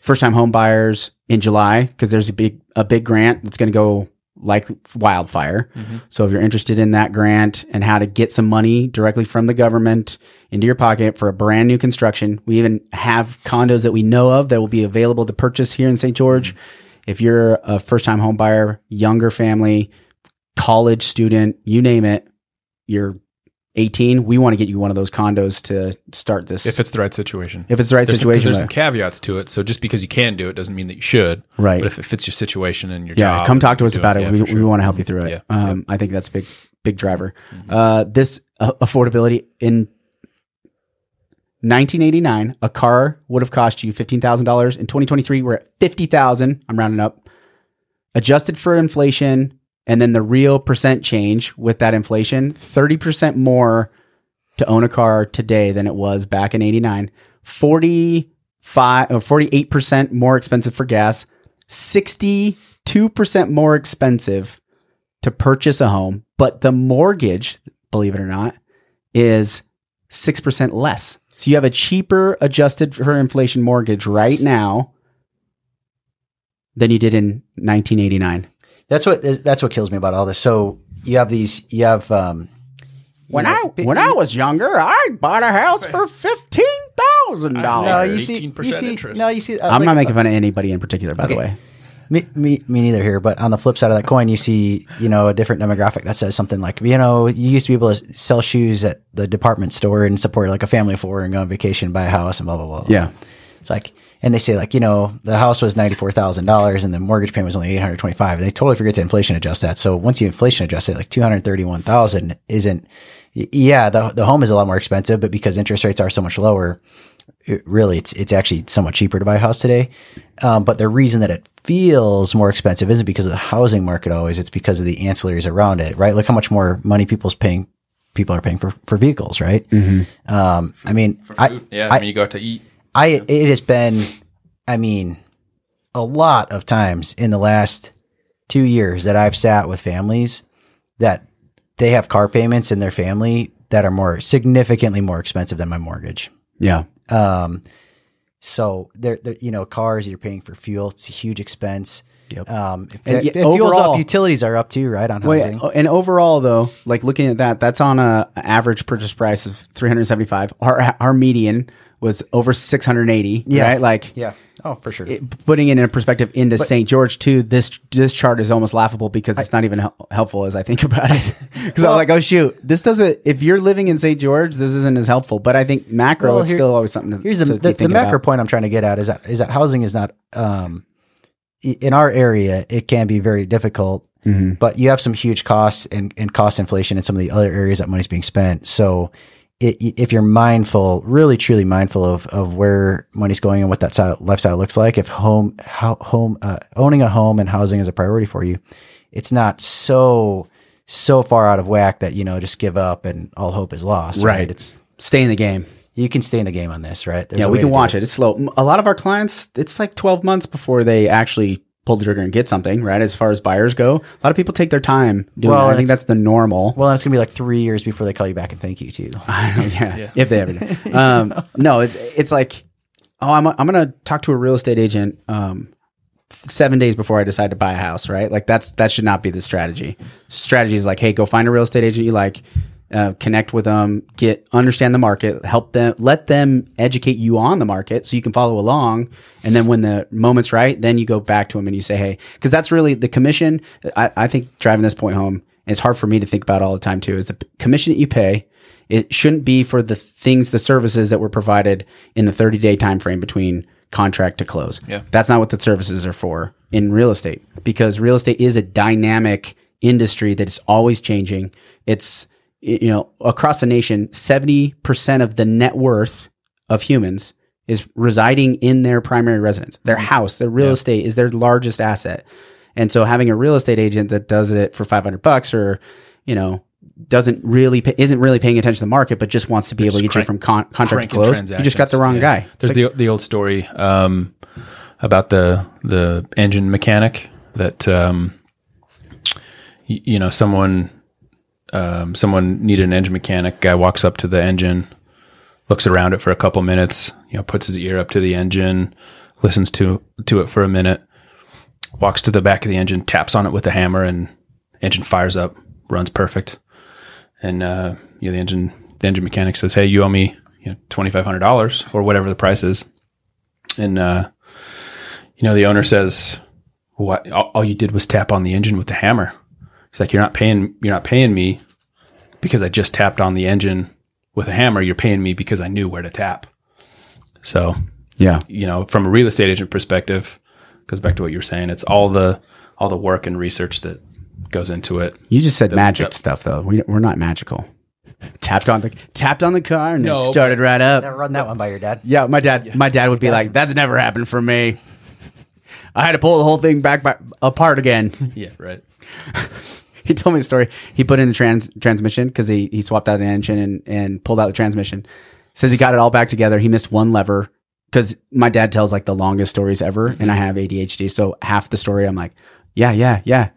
first time home buyers in July because there's a big a big grant that's going to go like wildfire. So if you're interested in that grant and how to get some money directly from the government into your pocket for a brand new construction, we even have condos that we know of that will be available to purchase here in St. George. If you're a first time home buyer, younger family, college student, you name it, you're 18, we want to get you one of those condos to start this. if it's the right situation. if it's the right There's, some, situation, there's right. some caveats to it. So just because you can do it doesn't mean that you should. Right. But if it fits your situation and your yeah, come talk to us about it. yeah, we for we want to help you through it. Yeah, Um, I think that's a big big driver. Uh, this uh, affordability in 1989, a car would have cost you fifteen thousand dollars. In 2023, we're at fifty thousand. I'm rounding up. Adjusted for inflation and then the real percent change with that inflation, 30% more to own a car today than it was back in 89. 45 uh, or 48% more expensive for gas, 62% more expensive to purchase a home, but the mortgage, believe it or not, is 6% less. So you have a cheaper adjusted for inflation mortgage right now than you did in 1989. That's what that's what kills me about all this. So you have these, you have um, When know, I bi- when I was younger, I bought a house for fifteen thousand no, dollars. you see, you see, interest. no, you see. uh, I'm like- not making fun of anybody in particular, by the way. Me, me, me neither here. But on the flip side of that coin, you see, you know, a different demographic that says something like, you know, you used to be able to sell shoes at the department store and support like a family of four and go on vacation, buy a house, and blah blah blah. Yeah, It's like, and they say like, you know, the house was ninety four thousand dollars and the mortgage payment was only eight hundred twenty five. They totally forget to inflation adjust that. So once you inflation adjust it, like two hundred thirty one thousand isn't. Yeah, the the home is a lot more expensive, but because interest rates are so much lower, it, really it's it's actually somewhat cheaper to buy a house today. Um, but the reason that it feels more expensive isn't because of the housing market always; it's because of the ancillaries around it, right? Look how much more money people's paying. People are paying for, for vehicles, right? Um, I mean, I, yeah, I- when you go out to eat. I it has been, I mean, a lot of times in the last two years that I've sat with families that they have car payments in their family that are more significantly more expensive than my mortgage. yeah. Um, so they're, they're you know cars you're paying for fuel it's a huge expense. Yep. Um, if, And if, if fuel's overall- up, utilities are up too, right? On housing. Wait, and overall though, like looking at that, that's on a average purchase price of 375. Our our median was over 680. Yeah. right? Like yeah. Oh, for sure. it- putting it in perspective into St. George too, this this chart is almost laughable because it's not even hel- helpful as I think about it. Because I'm Well- like, oh shoot, this doesn't. If you're living in St. George, this isn't as helpful. But I think macro, Well, it's still always something to, Here's the to the, the macro about. point I'm trying to get at is that is that housing is not um in our area it can be very difficult, Mm-hmm. but you have some huge costs and, and cost inflation in some of the other areas that money's being spent. So it, if you're mindful, really truly mindful of of where money's going and what that style, lifestyle looks like, if home how, home uh, owning a home and housing is a priority for you, it's not so so far out of whack that you know just give up and all hope is lost. Right. It's Stay in the game. you can stay in the game on this, right? There's yeah, we can watch it. It's slow. A lot of our clients, it's like 12 months before they actually pull the trigger and get something, right? As far as buyers go, a lot of people take their time doing Well, it. I think that's the normal. Well, and it's gonna be like three years before they call you back and thank you too. yeah, if they ever do. Um, no, it's, it's like, oh, I'm, I'm going to talk to a real estate agent um, seven days before I decide to buy a house, right? Like that's that should not be the strategy. Strategy is like, hey, go find a real estate agent you like, uh, connect with them, get understand the market, help them, let them educate you on the market so you can follow along. And then when the moment's right, then you go back to them and you say, hey, because that's really the commission. I, I think driving this point home, it's hard for me to think about all the time too, is the commission that you pay. It shouldn't be for the things, the services that were provided in the 30 day time frame between contract to close. Yeah. That's not what the services are for in real estate because real estate is a dynamic industry that is always changing. It's, you know, across the nation, 70% of the net worth of humans is residing in their primary residence. Their house, their real estate is their largest asset. And so having a real estate agent that does it for 500 bucks or, you know, doesn't really, pay, isn't really paying attention to the market, but just wants to be able to get Just you from con- contract to close. You just got the wrong transactions. guy. Yeah. There's the the old story um, about the the engine mechanic that um, y- you know someone um, someone needed an engine mechanic. Guy walks up to the engine, looks around it for a couple minutes. You know, puts his ear up to the engine, listens to to it for a minute, walks to the back of the engine, taps on it with a hammer, and engine fires up, runs perfect. And uh, you know, the engine the engine mechanic says, "Hey, you owe me you know twenty five hundred dollars or whatever the price is." And uh, you know, the owner says, "What? All, all you did was tap on the engine with the hammer." He's like, "You're not paying. You're not paying me because I just tapped on the engine with a hammer. You're paying me because I knew where to tap." So Yeah. you know, from a real estate agent perspective, goes back to what you were saying. It's all the all the work and research that goes into it. You just said magic yep. stuff though. We, we're not magical. tapped on the tapped on the car and No, it started right up. Never run that one by your dad. Yeah, my dad. My dad would be like, "That's never happened for me." I had to pull the whole thing back by, apart again. Yeah, right. he told me a story. He put in a trans transmission because he he swapped out an engine and and pulled out the transmission. Says he got it all back together. He missed one lever because my dad tells like the longest stories ever, and I mm-hmm. have ADHD, so half the story I'm like, yeah, yeah, yeah.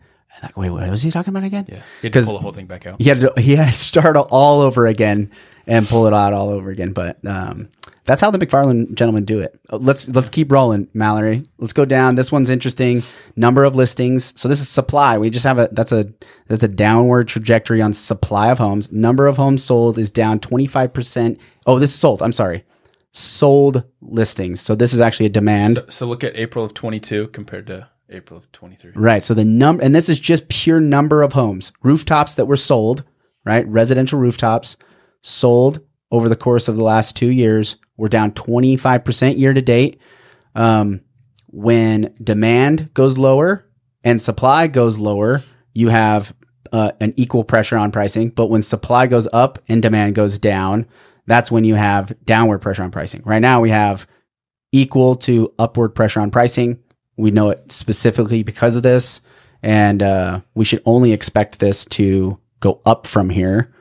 Like, wait, what was he talking about again? Yeah, he had to 'Cause- pull the whole thing back out. he had to, he had to start all over again and pull it out all over again. But um, that's how the McFarland gentlemen do it. Uh, Let's let's keep rolling, Mallory. Let's go down. This one's interesting. Number of listings. So this is supply. We just have a that's a that's a downward trajectory on supply of homes. Number of homes sold is down twenty five percent. Oh, this is sold. I'm sorry. Sold listings. So this is actually a demand. So, so look at April of 22 compared to April of 23. Right. So the number, and this is just pure number of homes, rooftops that were sold, right? Residential rooftops sold over the course of the last two years were down 25% year to date. Um, when demand goes lower and supply goes lower, you have uh, an equal pressure on pricing. But when supply goes up and demand goes down, that's when you have downward pressure on pricing. Right now, we have equal to upward pressure on pricing. We know it specifically because of this, and uh, we should only expect this to go up from here.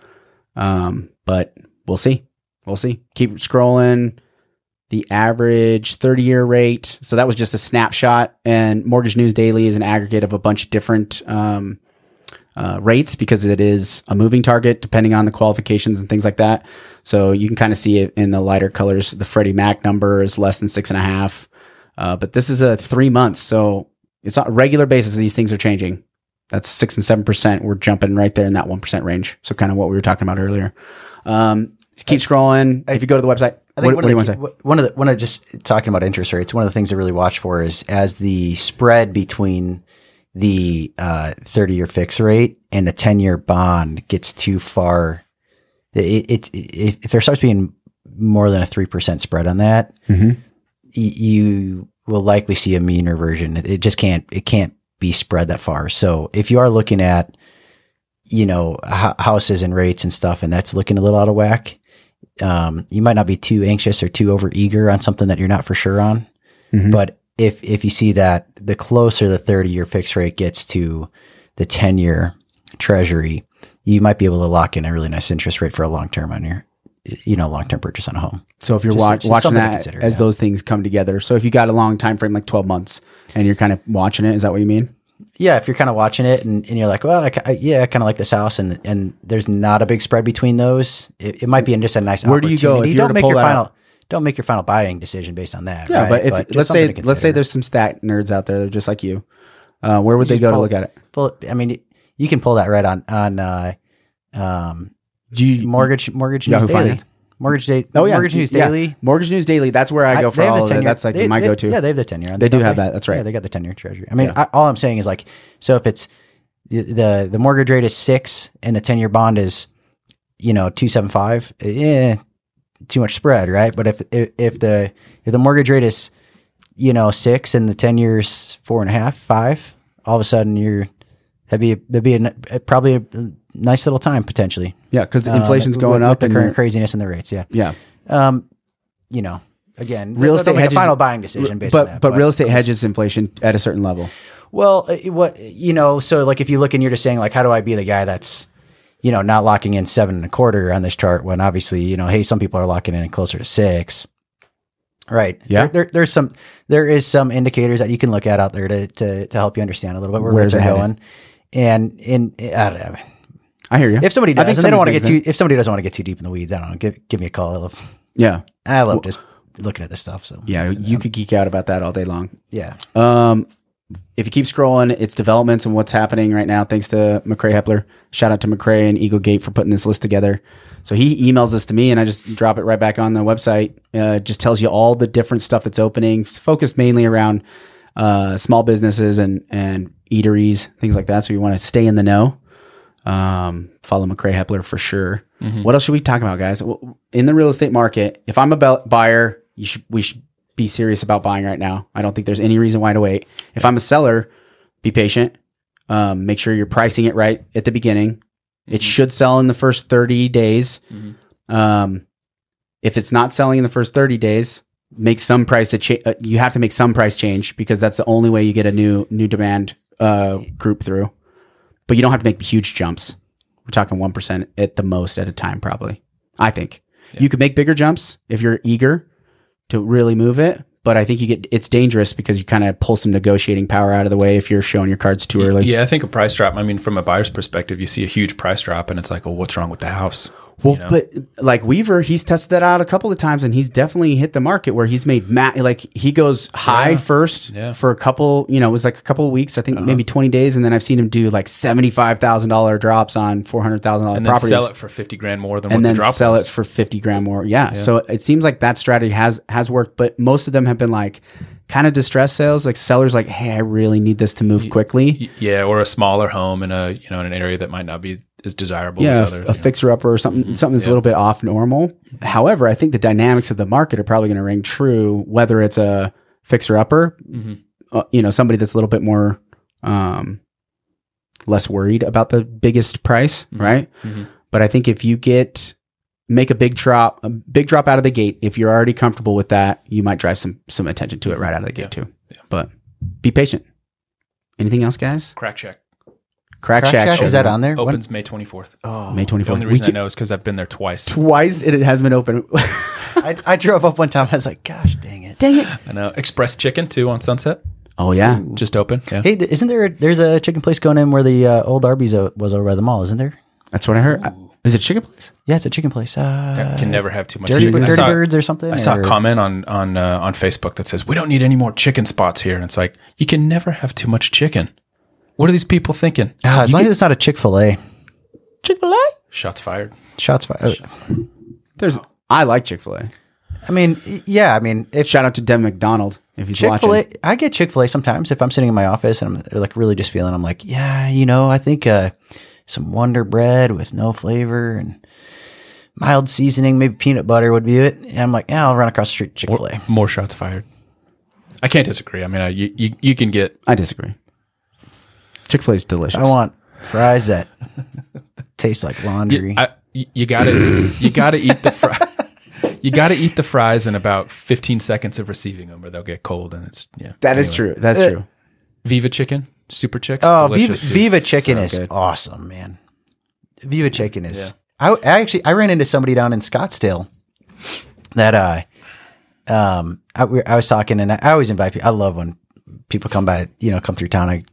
Um, but we'll see. We'll see. Keep scrolling. The average 30 year rate. So that was just a snapshot, and Mortgage News Daily is an aggregate of a bunch of different um, uh, rates because it is a moving target depending on the qualifications and things like that. So you can kind of see it in the lighter colors. The Freddie Mac number is less than six and a half. Uh, but this is a three months. So it's on a regular basis. These things are changing. That's six and seven percent. We're jumping right there in that one percent range. So kind of what we were talking about earlier. Um, keep scrolling. if you go to the website, I think what do you want one, to say? of the, one of the one of just talking about interest rates. One of the things I really watch for is as the spread between the uh, thirty-year fixed rate and the ten-year bond gets too far. It, it, it if there starts being more than a three percent spread on that, Mhm. y- you will likely see a mean reversion. It, it just can't. It can't be spread that far. So if you are looking at, you know, h- houses and rates and stuff, and that's looking a little out of whack, um, you might not be too anxious or too over eager on something that you're not for sure on. Mhm. But if if you see that the closer the 30 year fixed rate gets to the 10 year treasury, you might be able to lock in a really nice interest rate for a long term on your you know long term purchase on a home. So if you're Just- wa- just watching that consider, as yeah. those things come together, so if you got a long time frame like 12 months and you're kind of watching it, is that what you mean? Yeah, if you're kind of watching it and, and you're like, well, I, I- yeah, I kind of like this house, and and there's not a big spread between those, it, it might be just a nice. Where do you go if you don't make pull your final out? don't make your final buying decision based on that. Yeah, right? but if just let's say let's say there's some stat nerds out there, they're just like you, uh, where would they just go to look at it? pull I mean, you can pull that right on on uh, um, Do you, mortgage mortgage Yahoo. Finance. Mortgage date. Oh yeah, mortgage news yeah. daily. Mortgage News Daily. That's where I go for they all the of it. That's like they- my they- go-to. Yeah, they have the ten year. on They do have that. That's right. Yeah, they got the ten year treasury. I mean, Yeah. I, all I'm saying is like, so if it's the the, the mortgage rate is six and the ten year bond is, you know, two seven five. Yeah, too much spread, right? But if if, if the if the mortgage rate is, you know, six and the ten years four and a half, five, all of a sudden you're that'd be that'd be a, probably a nice little time potentially. yeah, because Um, inflation's with- going with up the and current craziness in the rates. Yeah. yeah. Um, you know, again, Real estate make hedges- a final buying decision based but on that. but real estate hedges inflation at a certain level. Well, uh, what you know, so like if you look and you're just saying like, how do I be the guy that's you know not locking in seven and a quarter on this chart when obviously you know, hey, some people are locking in closer to six. Right. Yeah. There, there, there's some there is some indicators that you can look at out there to to, to help you understand a little bit where rates are going. And in I don't know. I hear you. If somebody does, and they don't want to get too, if somebody doesn't want to get too deep in the weeds, I don't know. Give give me a call. I love, Yeah, I love just looking at this stuff. So yeah. You could geek out about that all day long. yeah. Um, if you keep scrolling, it's developments and what's happening right now. Thanks to McCray Hepler. Shout out to McCray and Eagle Gate for putting this list together. So he emails this to me, and I just drop it right back on the website. Uh, just tells you all the different stuff that's opening. It's focused mainly around uh, small businesses and and eateries, things like that. So you want to stay in the know. Um, follow McCray Hepler for sure. What else should we talk about, guys? In the real estate market, if I'm a bu- buyer, you should we should be serious about buying right now. I don't think there's any reason why to wait. If I'm a seller, be patient. Um, make sure you're pricing it right at the beginning. It should sell in the first 30 days. Um, if it's not selling in the first 30 days, make some price a cha- uh, you have to make some price change because that's the only way you get a new new demand uh, group through. But you don't have to make huge jumps. We're talking 1% at the most at a time probably. I think. You could make bigger jumps if you're eager to really move it, but I think you get it's dangerous because you kind of pull some negotiating power out of the way if you're showing your cards too early. Yeah, I think a price drop. I mean, from a buyer's perspective, you see a huge price drop, and it's like, well, what's wrong with the house? Well, you know? but like Weaver, he's tested that out a couple of times, and he's definitely hit the market where he's made ma- like he goes high Yeah. first Yeah. Uh-huh. for a couple. You know, it was like a couple of weeks. I think maybe twenty days, and then I've seen him do like seventy five thousand dollar drops on four hundred thousand dollar and properties, sell it for fifty grand more than and then the sell was. it for fifty grand more. Yeah. So it seems like that strategy has has worked, but most of them have been like kind of distress sales, like sellers like, hey, I really need this to move quickly. Yeah, or a smaller home in a you know in an area that might not be as desirable yeah, as a, other. a fixer upper or something, something that's a little bit off normal. However, I think the dynamics of the market are probably going to ring true, whether it's a fixer upper, uh, you know, somebody that's a little bit more, um, less worried about the biggest price, right? But I think if you get make a big drop, a big drop out of the gate, if you're already comfortable with that, you might drive some some attention to it right out of the gate too. But be patient. Anything else, guys? Crack Shack Crack, Crack Shack, Shack, is that on there? When- opens May twenty fourth. Oh, May twenty The only fourth. reason I know is because I've been there twice. twice it has been open. I, I drove up one time. I was like, gosh, dang it. Dang it. I know Express Chicken too on Sunset, Oh yeah. just open. Yeah, Hey, th- isn't there? A, there's a chicken place going in where the uh, old Arby's o- was over by the mall, isn't there? That's what I heard. Is it chicken place? Yeah, it's a chicken place. Uh, can never have too much. Dirty, chicken. I Dirty saw- Birds or something. I saw or- a comment on on uh, on Facebook that says we don't need any more chicken spots here, and it's like you can never have too much chicken. What are these people thinking? Ah, as long as it's not a Chick Fil A. Chick Fil A. Shots fired. Shots fired. There's. I like Chick Fil A. I mean, y- yeah. I mean, if Shout out to Dem McDonald if he's Chick Fil A, watching. I get Chick Fil A sometimes if I'm sitting in my office and I'm like really just feeling. I'm like, yeah, you know, I think uh, some Wonder Bread with no flavor and mild seasoning, maybe peanut butter would be it. And I'm like, yeah, I'll run across the street Chick Fil A. More shots fired. I can't disagree. I mean, uh, you, you you can get I disagree. Chick Fil A is delicious. I want fries that taste like laundry. you, I, you you gotta you gotta eat the fry. You got to eat the fries in about 15 seconds of receiving them, or they'll get cold. And it's yeah. That is Anyway. true. That's Uh, true. Viva chicken, super chicks. Oh, Viva. Viva Chicken So is good. awesome, man. Viva Chicken is. I, I actually I ran into somebody down in Scottsdale that uh um I, I was talking and I, I always invite people. I love when people come by, you know, come through town. I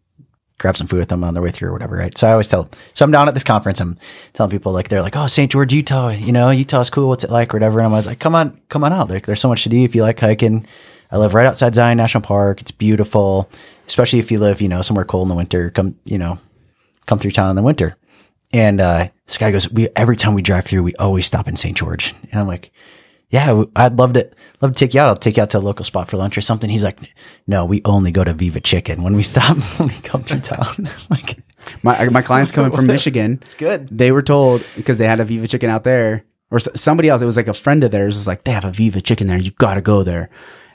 grab some food with them on their way through or whatever, right? So I always tell. So I'm down at this conference. I'm telling people like they're like, oh, St. George, Utah. You know, Utah's cool. What's it like, or whatever? And I was like, come on, come on out. There, there's so much to do if you like hiking. I live right outside Zion National Park. It's beautiful, especially if you live, you know, somewhere cold in the winter. Come, you know, come through town in the winter. And uh, this guy goes, "We every time we drive through, we always stop in St. George." And I'm like, "Yeah, I'd love to love to take you out. I'll take you out to a local spot for lunch or something." He's like, "No, we only go to Viva Chicken when we stop when we come through town." like, My my clients coming from Michigan. it's good. They were told because they had a Viva Chicken out there, or somebody else. It was like a friend of theirs was like, they have a Viva Chicken there. You got to go there,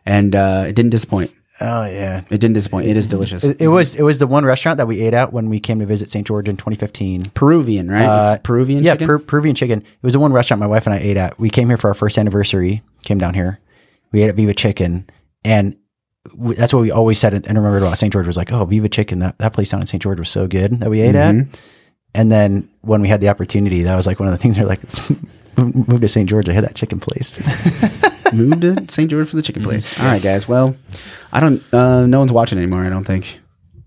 and uh, it didn't disappoint. Oh yeah. It didn't disappoint. It is delicious. It, it was it was the one restaurant that we ate at when we came to visit St. George in 2015. Peruvian, right? Uh, it's Peruvian yeah, chicken. Per- Peruvian chicken. It was the one restaurant my wife and I ate at. We came here for our first anniversary. Came down here. We ate at Viva Chicken, and we, that's what we always said. And I remember about St. George was like, "Oh, Viva Chicken. That that place down in St. George was so good that we ate Mm-hmm. at." And then when we had the opportunity, that was like one of the things. We're like, "Let's move to St. George to hit that chicken place." Moved to St. George for the Mm-hmm. chicken place. All right, guys. Well, I don't. Uh, no one's watching anymore. I don't think.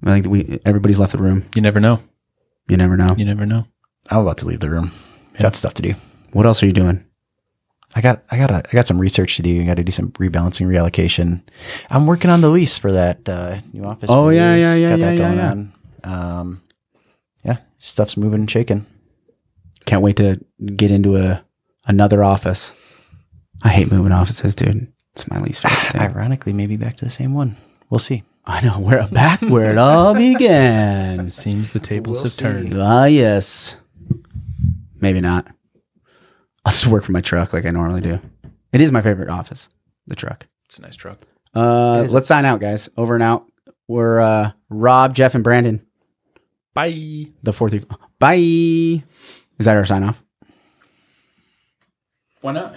I think we everybody's left the room. You never know. You never know. You never know. I'm about to leave the room. Got stuff to do. What else are you doing? I got I got I got some research to do. I got to do some rebalancing, reallocation. I'm working on the lease for that uh, new office. Oh, yeah, yeah, yeah, Got yeah, that yeah, going yeah. on. Um, yeah, stuff's moving and shaking. Can't wait to get into a another office. I hate moving offices, dude. It's my least favorite thing. Ironically, maybe back to the same one. We'll see. I know. We're back where it all began. Seems the tables have turned. Ah, yes. Maybe not. I'll just work from my truck like I normally do. It is my favorite office, the truck. It's a nice truck. Uh, let's sign out, guys. Over and out. We're uh, Rob, Jeff, and Branden. Bye. The fourth. three. Bye. Is that our sign off? Why not?